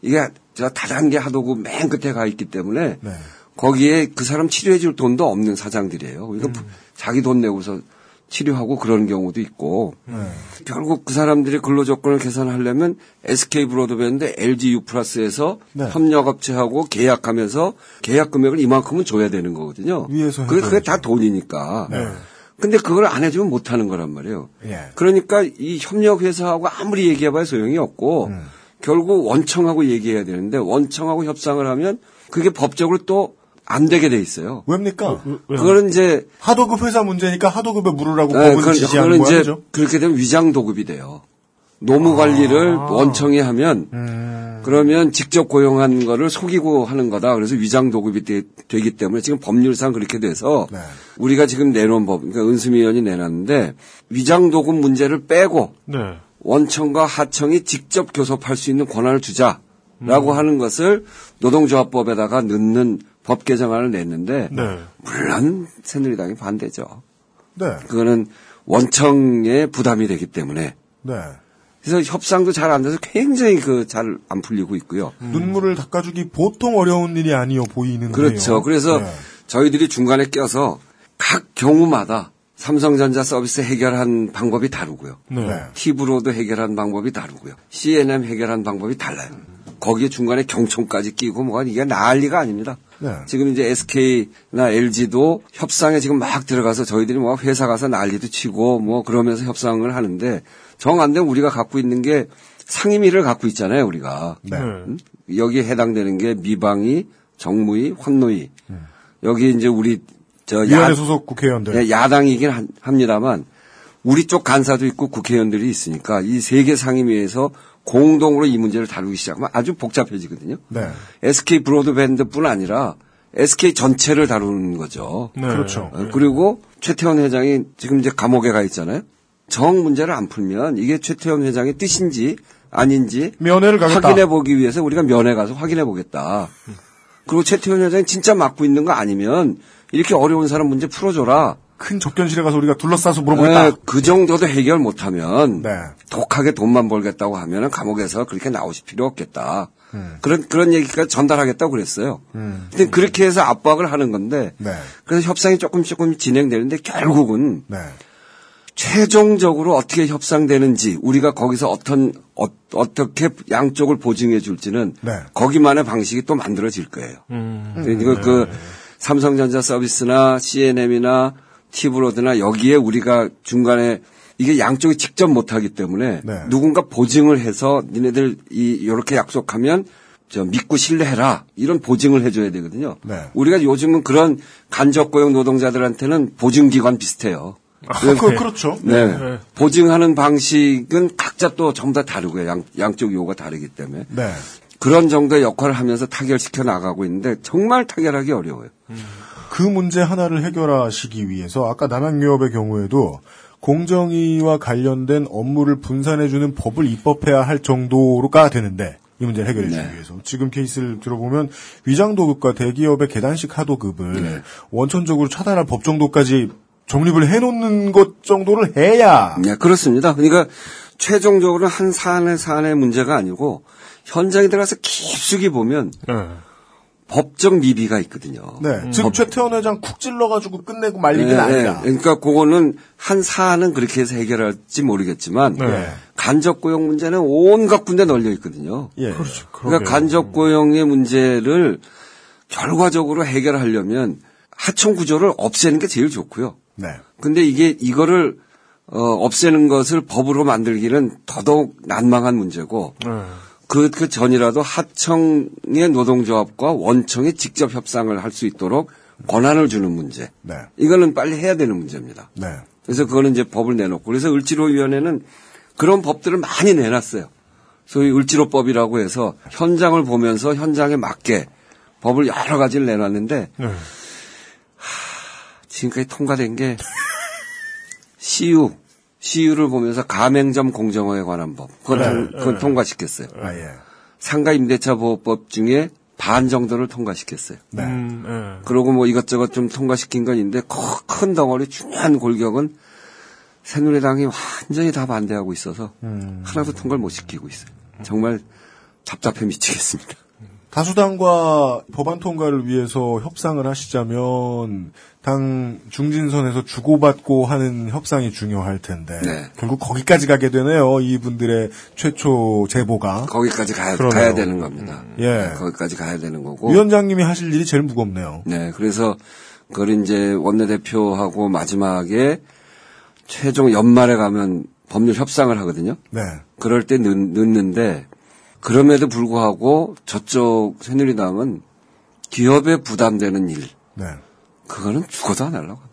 이게 저 다단계 하도구 맨 끝에 가 있기 때문에 네. 거기에 그 사람 치료해 줄 돈도 없는 사장들이에요. 그러니까 음. 자기 돈 내고서 치료하고 그런 경우도 있고 네. 결국 그 사람들이 근로 조건을 개선하려면 SK 브로드밴드, LG U 플러스에서 네. 협력업체하고 계약하면서 계약 금액을 이만큼은 줘야 되는 거거든요. 위에서 그게, 그게. 다 돈이니까. 네. 근데 그걸 안 해주면 못 하는 거란 말이에요. 예. 그러니까 이 협력회사하고 아무리 얘기해봐야 소용이 없고 음. 결국 원청하고 얘기해야 되는데 원청하고 협상을 하면 그게 법적으로 또 안 되게 돼 있어요. 왜입니까? 그거는 이제 하도급 회사 문제니까 하도급에 물으라고 네, 법은 지시하는 그거는 이제 거죠. 그렇게 되면 위장 도급이 돼요. 노무 관리를 아. 원청이 하면 음. 그러면 직접 고용한 거를 속이고 하는 거다. 그래서 위장 도급이 되, 기 때문에 지금 법률상 그렇게 돼서 네. 우리가 지금 내놓은 법, 그러니까 은수미 의원이 내놨는데 위장 도급 문제를 빼고 네. 원청과 하청이 직접 교섭할 수 있는 권한을 주자라고 음. 하는 것을 노동조합법에다가 넣는 법 개정안을 냈는데 네. 물론 새누리당이 반대죠. 네. 그거는 원청의 부담이 되기 때문에 네. 그래서 협상도 잘 안 돼서 굉장히 그 잘 안 풀리고 있고요. 눈물을 닦아주기 보통 어려운 일이 아니어 보이는데요. 그렇죠. 그래서 네. 저희들이 중간에 껴서 각 경우마다 삼성전자 서비스 해결한 방법이 다르고요. 네. 티브로도 해결한 방법이 다르고요. CNM 해결한 방법이 달라요. 거기에 중간에 경총까지 끼고 뭐가 이게 난리가 아닙니다. 네. 지금 이제 SK나 LG도 협상에 지금 막 들어가서 저희들이 뭐 회사 가서 난리도 치고 뭐 그러면서 협상을 하는데 정 안 되면 우리가 갖고 있는 게 상임위를 갖고 있잖아요, 우리가. 네. 음? 여기에 해당되는 게 미방위, 정무위, 환노위. 여기 이제 우리 저 위원회 소속 국회의원들. 예, 야당이긴 한- 합니다만 우리 쪽 간사도 있고 국회의원들이 있으니까 이 세 개 상임위에서 공동으로 이 문제를 다루기 시작하면 아주 복잡해지거든요. 네. SK 브로드밴드뿐 아니라 SK 전체를 다루는 거죠. 네. 그렇죠. 어, 그리고 최태원 회장이 지금 이제 감옥에 가 있잖아요. 정 문제를 안 풀면 이게 최태원 회장의 뜻인지 아닌지 면회를 가겠다. 확인해 보기 위해서 우리가 면회 가서 확인해 보겠다. 그리고 최태원 회장이 진짜 맡고 있는 거 아니면 이렇게 어려운 사람 문제 풀어줘라. 큰 접견실에 가서 우리가 둘러싸서 물어보겠다. 네, 그 정도도 해결 못하면 네. 독하게 돈만 벌겠다고 하면은 감옥에서 그렇게 나오실 필요 없겠다. 음. 그런 그런 얘기까지 전달하겠다고 그랬어요. 음. 근데 그렇게 해서 압박을 하는 건데 네. 그래서 협상이 조금 조금 진행되는데 결국은 네. 최종적으로 어떻게 협상되는지 우리가 거기서 어떤 어, 떻게 양쪽을 보증해 줄지는 네. 거기만의 방식이 또 만들어질 거예요. 음. 그러니까 그 삼성전자 서비스나 CNM이나 티브로드나 여기에 우리가 중간에 이게 양쪽이 직접 못하기 때문에 네. 누군가 보증을 해서 니네들 이 요렇게 약속하면 저 믿고 신뢰해라 이런 보증을 해줘야 되거든요. 네. 우리가 요즘은 그런 간접 고용 노동자들한테는 보증기관 비슷해요. 그, 그렇죠. 네. 네. 보증하는 방식은 각자 또 전부 다 다르고요. 양, 양쪽 요구가 다르기 때문에. 네. 그런 정도의 역할을 하면서 타결시켜 나가고 있는데 정말 타결하기 어려워요. 그 문제 하나를 해결하시기 위해서 아까 남양유업의 경우에도 공정위와 관련된 업무를 분산해주는 법을 입법해야 할 정도로가 되는데 이 문제를 해결해 주기 네. 위해서 지금 케이스를 들어보면 위장도급과 대기업의 계단식 하도급을 네. 원천적으로 차단할 법 정도까지 정립을 해놓는 것 정도를 해야 네, 그렇습니다. 그러니까 최종적으로 한 사안의 사안의 문제가 아니고 현장에 들어가서 깊숙이 보면 네. 법적 미비가 있거든요. 네. 지금 최태원 회장 쿡 찔러가지고 끝내고 말리긴 네, 아니다. 네. 그러니까 그거는 한 사안은 그렇게 해서 해결할지 모르겠지만 네. 간접 고용 문제는 온갖 군데 널려 있거든요. 예. 그렇죠. 그러니까 그러게요. 간접 고용의 문제를 결과적으로 해결하려면 하청 구조를 없애는 게 제일 좋고요. 네. 근데 이게 이거를 어, 없애는 것을 법으로 만들기는 더더욱 난망한 문제고 네. 그, 그 전이라도 하청의 노동조합과 원청이 직접 협상을 할 수 있도록 권한을 주는 문제. 네. 이거는 빨리 해야 되는 문제입니다. 네. 그래서 그거는 이제 법을 내놓고 그래서 을지로위원회는 그런 법들을 많이 내놨어요. 소위 을지로법이라고 해서 현장을 보면서 현장에 맞게 법을 여러 가지를 내놨는데 네. 지금까지 통과된 게 CU 시유를 보면서 가맹점 공정화에 관한 법 그건, 네, 통- 그건 네. 통과시켰어요. 아, 예. 상가 임대차 보호법 중에 반 정도를 통과시켰어요. 네. 음, 예. 그러고 뭐 이것저것 좀 통과시킨 건 있는데 큰- 큰 덩어리 중요한 골격은 새누리당이 완전히 다 반대하고 있어서 음. 하나도 통과를 못 시키고 있어요. 정말 답답해 미치겠습니다. 다수당과 법안 통과를 위해서 협상을 하시자면 당 중진선에서 주고받고 하는 협상이 중요할 텐데 네. 결국 거기까지 가게 되네요. 이분들의 최초 제보가 거기까지 가야. 가야 되는 겁니다. 예. 거기까지 가야 되는 거고. 위원장님이 하실 일이 제일 무겁네요. 네, 그래서 그걸 이제 원내대표하고 마지막에 최종 연말에 가면 법률 협상을 하거든요. 네. 그럴 때 늦, 늦는데 그럼에도 불구하고 저쪽 새누리당은 기업에 부담되는 일 네. 그거는 죽어도 안 하려고 합니다.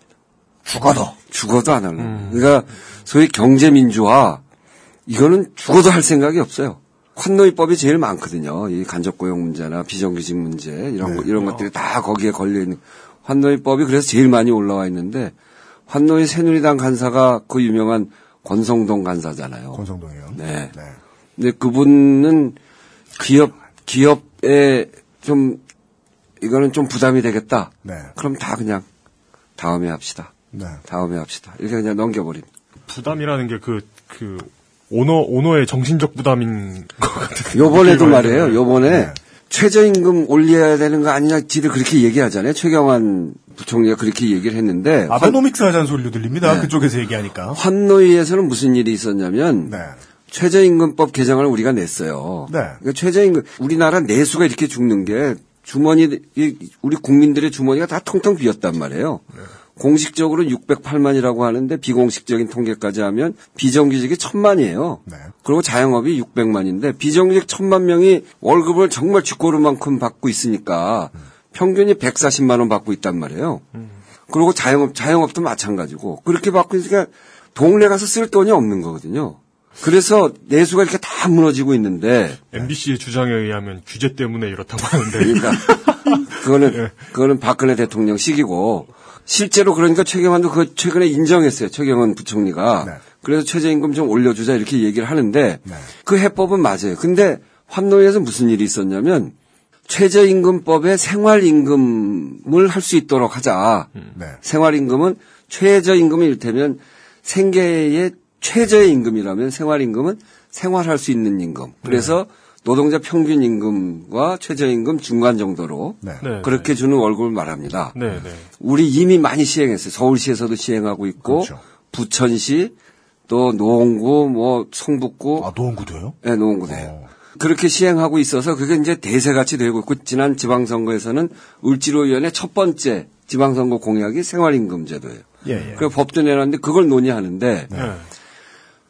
죽어도 죽어도 안 하려고. 그러니까 소위 경제 민주화 이거는 죽어도 할 생각이 없어요. 환노위법이 제일 많거든요. 이 간접 고용 문제나 비정규직 문제 이런 거, 이런 것들이 다 거기에 걸려 있는 환노위법이 그래서 제일 많이 올라와 있는데 환노위 새누리당 간사가 그 유명한 권성동 간사잖아요. 권성동이요. 네. 근데 그분은 기업 기업에 좀 이거는 좀 부담이 되겠다. 네. 그럼 다 그냥 다음에 합시다. 네. 다음에 합시다. 이렇게 그냥 넘겨버립니다. 부담이라는 게 그, 그, 오너, 오너의 정신적 부담인 것 같아요. 요번에도 말이에요. 요번에 네. 최저임금 올려야 되는 거 아니냐, 지들 그렇게 얘기하잖아요. 최경환 부총리가 그렇게 얘기를 했는데. 아베노믹스 하자는 소리도 들립니다. 네. 그쪽에서 얘기하니까. 환노위에서는 무슨 일이 있었냐면 네. 최저임금법 개정을 우리가 냈어요. 네. 그러니까 최저임금 우리나라 내수가 이렇게 죽는 게 주머니 이- 우리 국민들의 주머니가 다 텅텅 비었단 말이에요. 공식적으로 608만이라고 하는데 비공식적인 통계까지 하면 비정규직이 1000만이에요. 네. 그리고 자영업이 600만인데 비정규직 1000만 명이 월급을 정말 쥐꼬르만큼 받고 있으니까 평균이 140만 원 받고 있단 말이에요. 그리고 자영업 자영업도 마찬가지고 그렇게 받고 있으니까 동네 가서 쓸 돈이 없는 거거든요. 그래서 내수가 이렇게 다 무너지고 있는데 MBC의 주장에 의하면 규제 때문에 이렇다고 하는데. 그러니까 그거는 그거는 박근혜 대통령 시기고 실제로 그러니까 최경환도 그 최근에 인정했어요. 최경환 부총리가 그래서 최저임금 좀 올려주자 이렇게 얘기를 하는데 그 해법은 맞아요. 근데 환노위에서 무슨 일이 있었냐면 최저임금법에 생활임금을 할 수 있도록 하자. 네. 생활임금은 최저임금이 이를테면 생계의 최저의 임금이라면 생활임금은 생활할 수 있는 임금. 그래서 노동자 평균 임금과 최저임금 중간 정도로 네. 네, 그렇게 주는 월급을 말합니다. 네, 네. 우리 이미 많이 시행했어요. 서울시에서도 시행하고 있고 그렇죠. 부천시 또 노원구 뭐 성북구 아, 노원구도요? 네, 노원구도요. 그렇게 시행하고 있어서 그게 이제 대세같이 되고 있고 지난 지방선거에서는 을지로위원회 첫 번째 지방선거 공약이 생활임금 제도예요. 예, 예. 그 법도 내놨는데 그걸 논의하는데 네.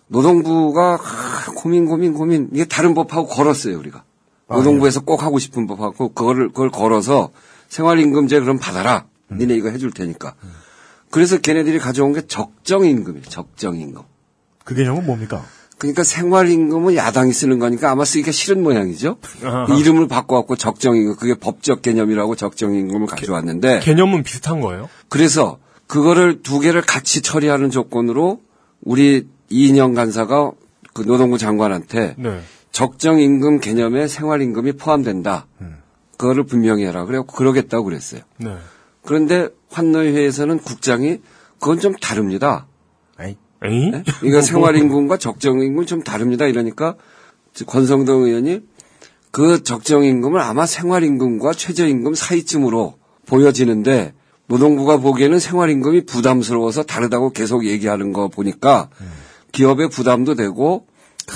노동부가 하, 고민 고민 고민. 이게 다른 법하고 걸었어요 우리가. 아, 노동부에서 꼭 하고 싶은 법하고 그거를 그걸 걸어서 생활임금제 그럼 받아라. 니네 이거 해줄 테니까. 그래서 걔네들이 가져온 게 적정임금이에요 적정임금. 그 개념은 뭡니까? 그러니까 생활임금은 야당이 쓰는 거니까 아마 쓰기가 싫은 모양이죠. 아하. 이름을 바꿔갖고 적정임금 그게 법적 개념이라고 적정임금을 가져왔는데 개념은 비슷한 거예요? 그래서 그거를 두 개를 같이 처리하는 조건으로 우리 이인영 간사가 그 노동부 장관한테 네. 적정 임금 개념에 생활 임금이 포함된다. 그거를 분명히 해라. 그래 갖고 그러겠다고 그랬어요. 네. 그런데 환노위회에서는 국장이 그건 좀 다릅니다. 에이. 에이? 네? 이거 생활 임금과 적정 임금이 좀 다릅니다. 이러니까 권성동 의원이 그 적정 임금을 아마 생활 임금과 최저 임금 사이쯤으로 보여지는데 노동부가 보기에는 생활 임금이 부담스러워서 다르다고 계속 얘기하는 거 보니까 기업의 부담도 되고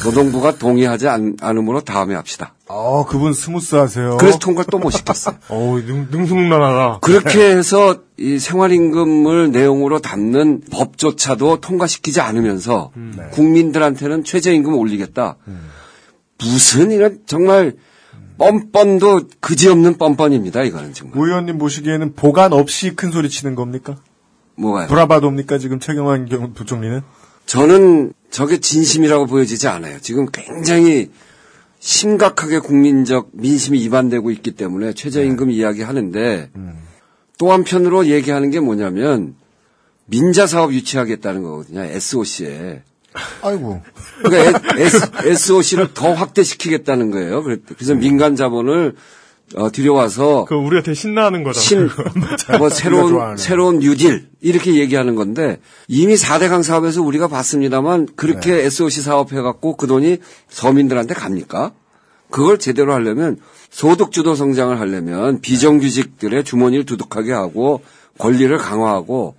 노동부가 동의하지 않, 않으므로 다음에 합시다. 어, 그분 스무스하세요. 그래서 통과를 또 못 시켰어요. 어우, 능, 능숙난하다. 그렇게 해서 이 생활임금을 내용으로 담는 법조차도 통과시키지 않으면서 국민들한테는 최저임금을 올리겠다. 무슨 이런 정말 뻔뻔도 그지없는 뻔뻔입니다. 이거는 정말. 우 의원님 보시기에는 보관 없이 큰 소리 치는 겁니까? 뭐가요? 브라바도입니까? 지금 최경환 경- 부총리는? 저는 저게 진심이라고 보여지지 않아요. 지금 굉장히 심각하게 국민적 민심이 이반되고 있기 때문에 최저임금 이야기 하는데 또 한편으로 얘기하는 게 뭐냐면 민자 사업 유치하겠다는 거거든요. SOC에. 아이고. 그러니까 SOC를 더 확대시키겠다는 거예요. 그래- 그래서 민간 자본을 어, 들여와서 그 우리가 되게 신나는 거잖아요. 신, 뭐 새로운 새로운 뉴딜 이렇게 얘기하는 건데 이미 4대강 사업에서 우리가 봤습니다만 그렇게 네. SOC 사업 해 갖고 그 돈이 서민들한테 갑니까? 그걸 제대로 하려면 소득 주도 성장을 하려면 비정규직들의 주머니를 두둑하게 하고 권리를 강화하고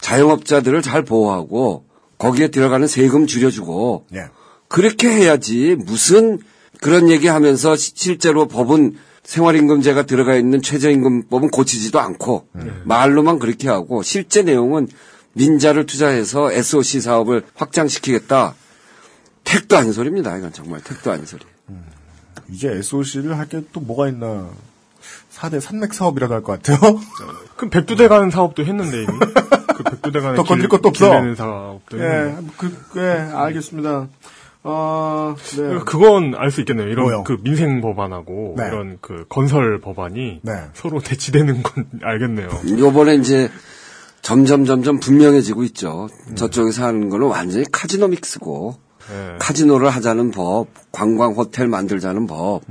자영업자들을 잘 보호하고 거기에 들어가는 세금 줄여주고 예. 그렇게 해야지 무슨 그런 얘기하면서 시- 실제로 법은 생활임금제가 들어가 있는 최저임금법은 고치지도 않고 말로만 그렇게 하고 실제 내용은 민자를 투자해서 SOC 사업을 확장시키겠다. 택도 아닌 소리입니다. 이건 정말 택도 아닌 소리. 이제 SOC를 할 게 또 뭐가 있나. 4대 산맥 사업이라도 할 것 같아요. 그럼 백두대 가는 사업도 했는데 이미. 그 백두대 가는 더 건질 길- 것도 없어. 사업도 예. 그, 예, 알겠습니다. 어, 네. 그건 알 수 있겠네요. 이런 뭐요? 그 민생 법안하고 네. 이런 그 건설 법안이 네. 서로 대치되는 건 알겠네요. 요번에 이제 점점 점점 분명해지고 있죠. 저쪽에서 하는 거는 완전히 카지노 믹스고 네. 카지노를 하자는 법, 관광 호텔 만들자는 법.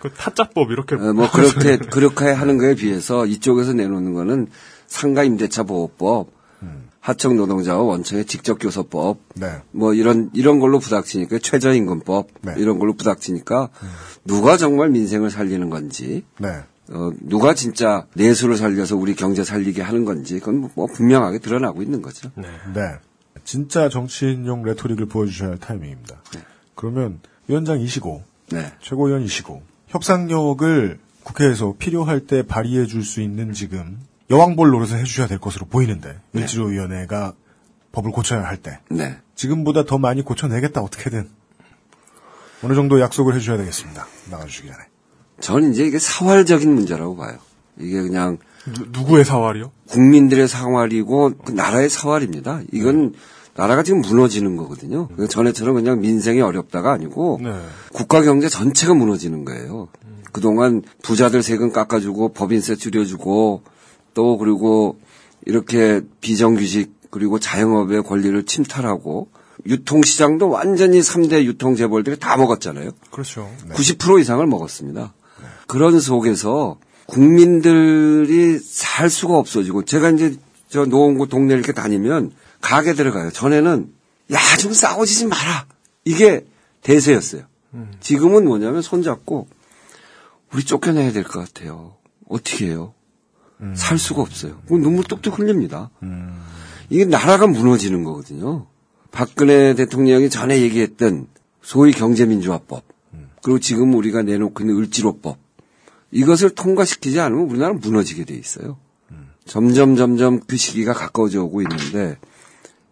그 타짜법 이렇게 어, 뭐 그렇게 그렇게 하는 거에 비해서 이쪽에서 내놓는 거는 상가 임대차 보호법, 하청 노동자와 원청의 직접 교섭법, 네. 뭐 이런 이런 걸로 부닥치니까 최저임금법 네. 이런 걸로 부닥치니까 누가 정말 민생을 살리는 건지 네. 어, 누가 진짜 내수를 살려서 우리 경제 살리게 하는 건지 그건 뭐 분명하게 드러나고 있는 거죠. 네. 진짜 정치인용 레토릭을 보여주셔야 할 타이밍입니다. 그러면 위원장이시고, 네. 최고위원이시고, 협상력을 국회에서 필요할 때 발휘해 줄 수 있는 지금 여왕벌 노릇을 해주셔야 될 것으로 보이는데, 일지로위원회가 법을 고쳐야 할 때, 네. 지금보다 더 많이 고쳐내겠다, 어떻게든. 어느 정도 약속을 해주셔야 되겠습니다. 나가주시기 전에. 저는 이제 이게 사활적인 문제라고 봐요. 이게 그냥 누 구의 사활이요? 국민들의 사활이고 그 나라의 사활입니다. 이건 나라가 지금 무너지는 거거든요. 그 전에처럼 그냥 민생이 어렵다가 아니고 네. 국가 경제 전체가 무너지는 거예요. 그동안 부자들 세금 깎아주고 법인세 줄여주고 또 그리고 이렇게 비정규직 그리고 자영업의 권리를 침탈하고 유통시장도 완전히 3대 유통재벌들이 다 먹었잖아요. 그렇죠. 90% 이상을 먹었습니다. 그런 속에서 국민들이 살 수가 없어지고 제가 이제 저 노원구 동네 이렇게 다니면 가게 들어가요. 전에는 야 좀 싸우지 좀 마라 이게 대세였어요. 지금은 뭐냐면 손잡고 우리 쫓겨내야 될 것 같아요. 어떻게 해요? 살 수가 없어요. 눈물 뚝뚝 흘립니다. 이게 나라가 무너지는 거거든요. 박근혜 대통령이 전에 얘기했던 소위 경제민주화법 그리고 지금 우리가 내놓고 있는 을지로법 이것을 통과시키지 않으면 우리나라는 무너지게 돼 있어요. 점점 점점 그 시기가 가까워져 오고 있는데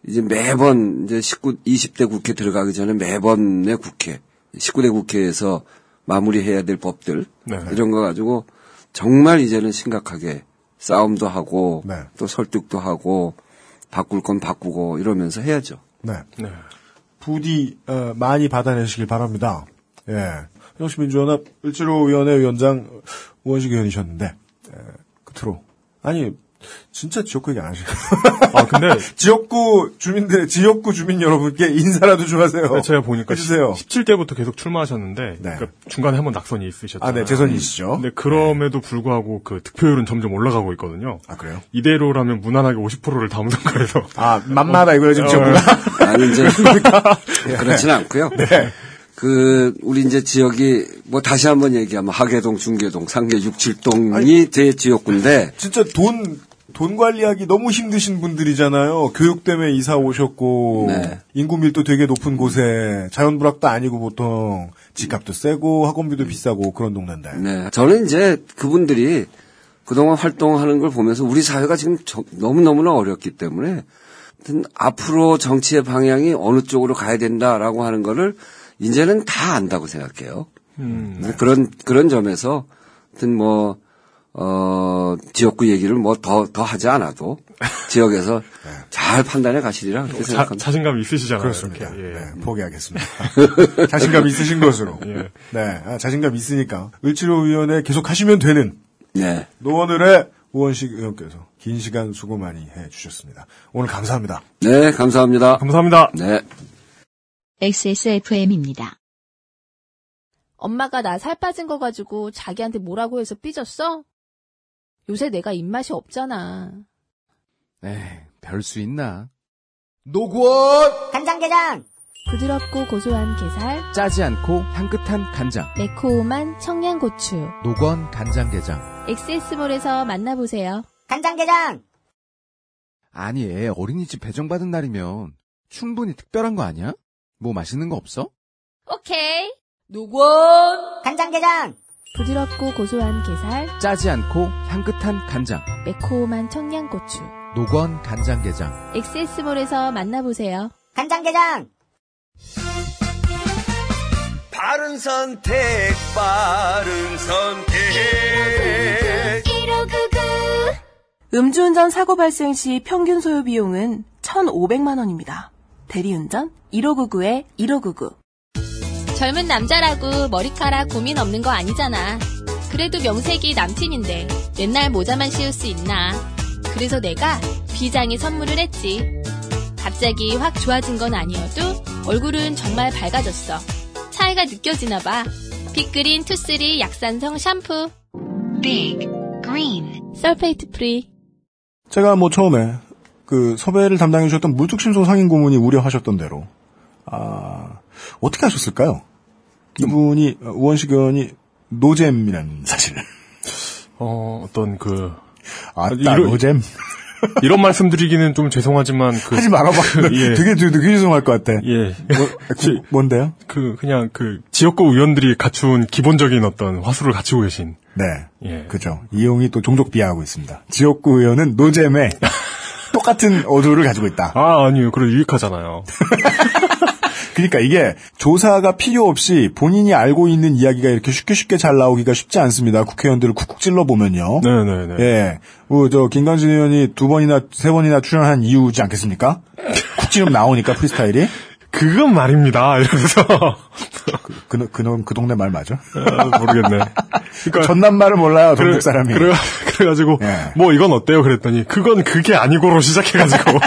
이제 매번 이제 19, 20대 국회 들어가기 전에 매번의 국회, 19대 국회에서 마무리해야 될 법들 네. 이런 거 가지고 정말 이제는 심각하게 싸움도 하고 네. 또 설득도 하고 바꿀 건 바꾸고 이러면서 해야죠. 네. 부디 어, 많이 받아내시길 바랍니다. 예. 정치민주연합 을지로 위원회 위원장 우원식 의원이셨는데 에, 끝으로 아니 진짜 지역구 얘기 안 하시고 아 근데 지역구 주민들 지역구 주민 여러분께 인사라도 좀 하세요. 제가 보니까 해주세요. 17대부터 계속 출마하셨는데 그러니까 중간에 한번 낙선이 있으셨잖아요. 아, 네, 재선이시죠. 근데 그럼에도 불구하고 그 득표율은 점점 올라가고 있거든요. 아 그래요? 이대로라면 무난하게 50%를 다음 선거에서 아 만만하다 이거예요 지금 지역구가. 아니 이제 그렇지는 않고요. 그 우리 이제 지역이 뭐 다시 한번 얘기하면 하계동, 중계동, 상계 6, 7동이 제 지역구인데 진짜 돈, 돈 관리하기 너무 힘드신 분들이잖아요. 교육 때문에 이사 오셨고, 네. 인구 밀도 되게 높은 곳에, 자연불악도 아니고 보통, 집값도 세고, 학원비도 비싸고, 그런 동네인데. 네. 저는 이제 그분들이 그동안 활동하는 걸 보면서 우리 사회가 지금 저- 너무너무나 어렵기 때문에 앞으로 정치의 방향이 어느 쪽으로 가야 된다라고 하는 거를 이제는 다 안다고 생각해요. 음. 그런 그런 점에서 하여튼 뭐 어, 지역구 얘기를 뭐 더 더 하지 않아도 지역에서 잘 판단해 가시리라 그렇게 자, 생각합니다. 자신감 있으시잖아요. 그렇습니다. 예. 네, 포기하겠습니다. 자신감 있으신 것으로. 예. 네, 아, 자신감 있으니까. 을지로위원회 계속 하시면 되는 네. 노원을의 우원식 의원께서 긴 시간 수고 많이 해 주셨습니다. 오늘 감사합니다. 네, 감사합니다. 감사합니다. 네. XSFM입니다. 엄마가 나 살 빠진 거 가지고 자기한테 뭐라고 해서 삐졌어? 요새 내가 입맛이 없잖아. 에이, 별 수 있나? 노건! 간장게장! 부드럽고 고소한 게살, 짜지 않고 향긋한 간장. 매콤한 청양고추. 노건 간장게장. 엑세스몰에서 만나보세요. 간장게장! 아니, 애 어린이집 배정받은 날이면 충분히 특별한 거 아니야? 뭐 맛있는 거 없어? 오케이. 노건! 간장게장! 부드럽고 고소한 게살, 짜지 않고 향긋한 간장. 매콤한 청양고추. 노건 간장게장. 엑세스몰에서 만나보세요. 간장게장! 바른 선택, 바른 선택. 음주운전 사고 발생 시 평균 소요 비용은 1,500만 원입니다. 대리운전 1599에 1599. 젊은 남자라고 머리카락 고민 없는 거 아니잖아. 그래도 명색이 남친인데 맨날 모자만 씌울 수 있나. 그래서 내가 비장의 선물을 했지. 갑자기 확 좋아진 건 아니어도 얼굴은 정말 밝아졌어. 차이가 느껴지나 봐. 빅그린 투쓰리 약산성 샴푸. Big Green sulfate free. 제가 뭐 처음에 그 섭외를 담당해 주셨던 물뚝심송 상임 고문이 우려하셨던 대로 아 어떻게 하셨을까요? 이분이 어, 우원식 의원이 노잼이라는 사실을 어, 어떤 그. 아따, 노잼. 이런 말씀 드리기는 좀 죄송하지만 그. 하지 말아봐. 그, 예. 되게 되게 되게 죄송할 것 같아. 예. 그, 뭔데요? 그, 그냥 그, 지역구 의원들이 갖춘 기본적인 어떤 화술을 갖추고 계신. 네. 예. 그죠. 이용이 또 종족 비하하고 있습니다. 지역구 의원은 노잼에 똑같은 어조를 가지고 있다. 아, 아니요. 그래 유익하잖아요. 그러니까 이게 조사가 필요 없이 본인이 알고 있는 이야기가 이렇게 쉽게 쉽게 잘 나오기가 쉽지 않습니다. 국회의원들을 쿡쿡 찔러 보면요. 네네네. 예. 뭐, 저, 김강진 의원이 두 번이나, 세 번이나 출연한 이유지 않겠습니까? 쿡 찌르면 나오니까 프리스타일이. 그건 말입니다. 이러면서. 그, 그, 그, 그 동네 말 맞아? 아, 모르겠네. 그러니까 전남 말을 몰라요, 동국 사람이. 그래, 그래가지고, 예. 뭐 이건 어때요? 그랬더니, 그건 그게 아니고로 시작해가지고.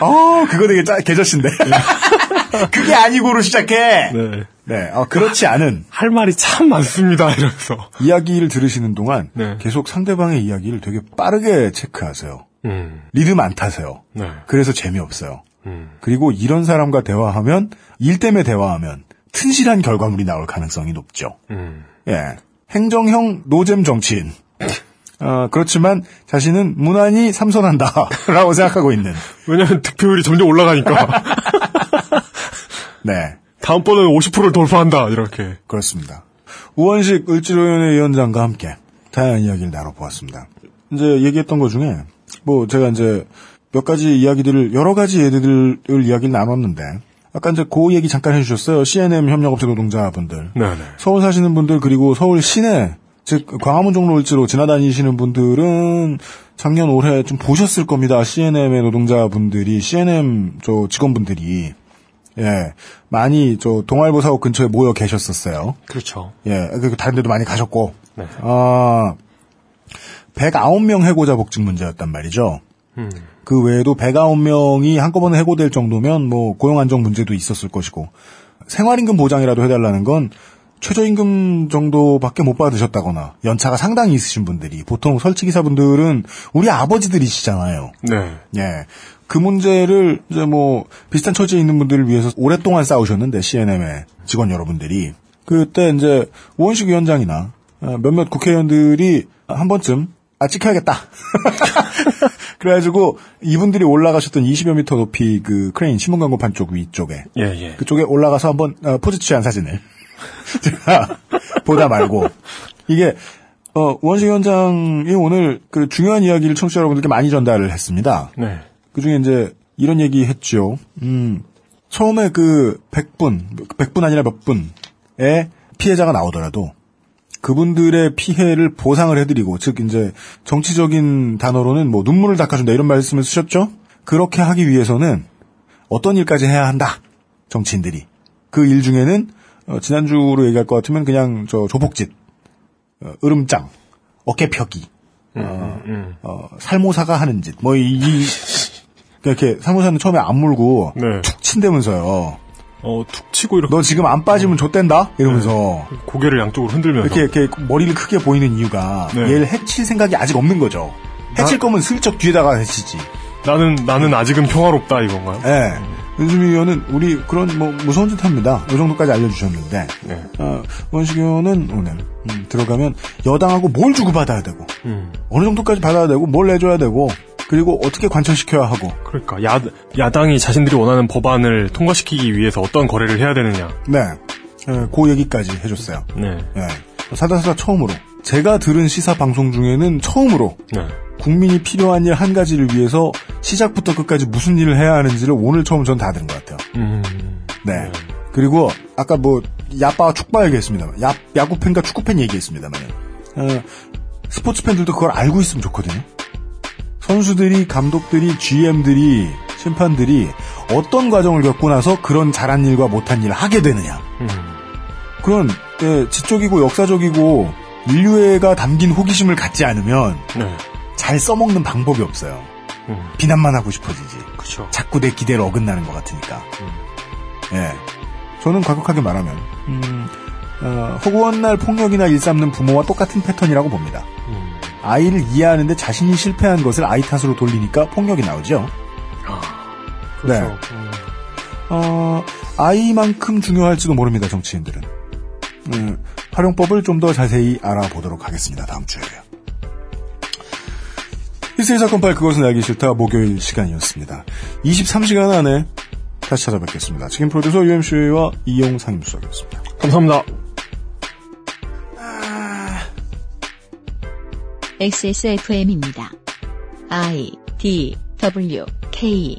어, 그거 되게 짜, 개저씨인데. 그게 아니고로 시작해! 네. 네, 어, 그렇지 않은. 할 말이 참 많습니다. 이러면서. 이야기를 들으시는 동안 네. 계속 상대방의 이야기를 되게 빠르게 체크하세요. 음. 리듬 안 타세요. 네. 그래서 재미없어요. 음. 그리고 이런 사람과 대화하면, 일 때문에 대화하면, 튼실한 결과물이 나올 가능성이 높죠. 음. 예. 행정형 노잼 정치인. 어, 그렇지만 자신은 무난히 삼선한다. 라고 생각하고 있는. 왜냐면 득표율이 점점 올라가니까. 네. 다음번에는 50%를 돌파한다. 이렇게. 그렇습니다. 우원식 을지로위원회 위원장과 함께 다양한 이야기를 나눠보았습니다. 이제 얘기했던 것 중에, 뭐, 제가 이제 몇 가지 이야기들을, 여러 가지 예들을 이야기를 나눴는데, 아까 이제 그 얘기 잠깐 해주셨어요. CNM 협력업체 노동자분들. 네네. 서울 사시는 분들, 그리고 서울 시내, 즉, 광화문 종로 을지로 지나다니시는 분들은 작년 올해 좀 보셨을 겁니다. CNM의 노동자분들이, CNM 저 직원분들이, 예, 많이 저 동아일보 사옥 근처에 모여 계셨었어요. 그렇죠. 예, 그리고 다른 데도 많이 가셨고, 네. 아, 109명 해고자 복직 문제였단 말이죠. 음. 그 외에도 109명이 한꺼번에 해고될 정도면 뭐 고용 안정 문제도 있었을 것이고 생활임금 보장이라도 해달라는 건 최저임금 정도밖에 못 받으셨다거나 연차가 상당히 있으신 분들이 보통 설치기사분들은 우리 아버지들이시잖아요. 네. 예. 그 문제를 이제 뭐 비슷한 처지에 있는 분들을 위해서 오랫동안 싸우셨는데 CNM의 직원 여러분들이 그때 이제 우원식 위원장이나 어, 몇몇 국회의원들이 한 번쯤 아 지켜야겠다. 그래가지고 이분들이 올라가셨던 20여 미터 높이 그 크레인 신문 광고 판 쪽 위쪽에 예, 예. 그쪽에 올라가서 한번 어, 포즈 취한 사진을 제가 보다 말고 이게 어, 우원식 위원장이 오늘 그 중요한 이야기를 청취자 여러분들께 많이 전달을 했습니다. 네. 그 중에 이제 이런 얘기 했죠. 음, 처음에 그 100분, 100분 아니라 몇 분의 피해자가 나오더라도 그분들의 피해를 보상을 해드리고, 즉, 이제 정치적인 단어로는 뭐 눈물을 닦아준다 이런 말씀을 쓰셨죠? 그렇게 하기 위해서는 어떤 일까지 해야 한다. 정치인들이. 그 일 중에는, 어, 지난주로 얘기할 것 같으면 그냥 저 조폭짓, 어, 으름장, 어깨 펴기, 어, 어, 살모사가 하는 짓, 뭐, 이, 이 이렇게 살모사는 처음에 안 물고 툭 친다면서요. 어, 툭 치고 이렇게. 너 지금 안 빠지면 좆된다? 이러면서. 고개를 양쪽으로 흔들면서. 이렇게, 이렇게 머리를 크게 보이는 이유가 네. 얘를 해칠 생각이 아직 없는 거죠. 해칠 거면 슬쩍 뒤에다가 해치지. 나는, 나는 아직은 평화롭다, 이건가요? 예. 윤수미 의원은 우리 그런 뭐 무서운 짓 합니다. 이 정도까지 알려주셨는데 네. 어, 원식 의원은 오늘 음, 들어가면 여당하고 뭘 주고받아야 되고 음. 어느 정도까지 받아야 되고 뭘 내줘야 되고 그리고 어떻게 관철시켜야 하고 그러니까 야, 야당이 자신들이 원하는 법안을 통과시키기 위해서 어떤 거래를 해야 되느냐. 네. 예, 그 얘기까지 해줬어요. 네. 예. 사다사다 처음으로 제가 들은 시사 방송 중에는 처음으로 네. 국민이 필요한 일 한 가지를 위해서 시작부터 끝까지 무슨 일을 해야 하는지를 오늘 처음 전 다 들은 것 같아요. 음. 네. 그리고 아까 뭐 야빠와 축바 얘기했습니다만 야, 야구 팬과 축구 팬 얘기했습니다만 어, 스포츠 팬들도 그걸 알고 있으면 좋거든요. 선수들이 감독들이 GM들이 심판들이 어떤 과정을 겪고 나서 그런 잘한 일과 못한 일을 하게 되느냐. 음. 그런 예, 지적이고 역사적이고 인류애가 담긴 호기심을 갖지 않으면 네. 잘 써먹는 방법이 없어요. 음. 비난만 하고 싶어지지. 그쵸. 자꾸 내 기대를 어긋나는 것 같으니까. 예. 저는 과격하게 말하면, 음, 어, 허구한 날 폭력이나 일삼는 부모와 똑같은 패턴이라고 봅니다. 아이를 이해하는데 자신이 실패한 것을 아이 탓으로 돌리니까 폭력이 나오죠. 그렇죠. 네. 어, 아이만큼 중요할지도 모릅니다, 정치인들은. 음, 활용법을 좀 더 자세히 알아보도록 하겠습니다, 다음 주에. 일세일 사건 파일 그것은 알기 싫다 목요일 시간이었습니다. 23시간 안에 다시 찾아뵙겠습니다. 책임 프로듀서 UMC와 이용 상임수석이었습니다. 감사합니다. XSFM입니다. I D W K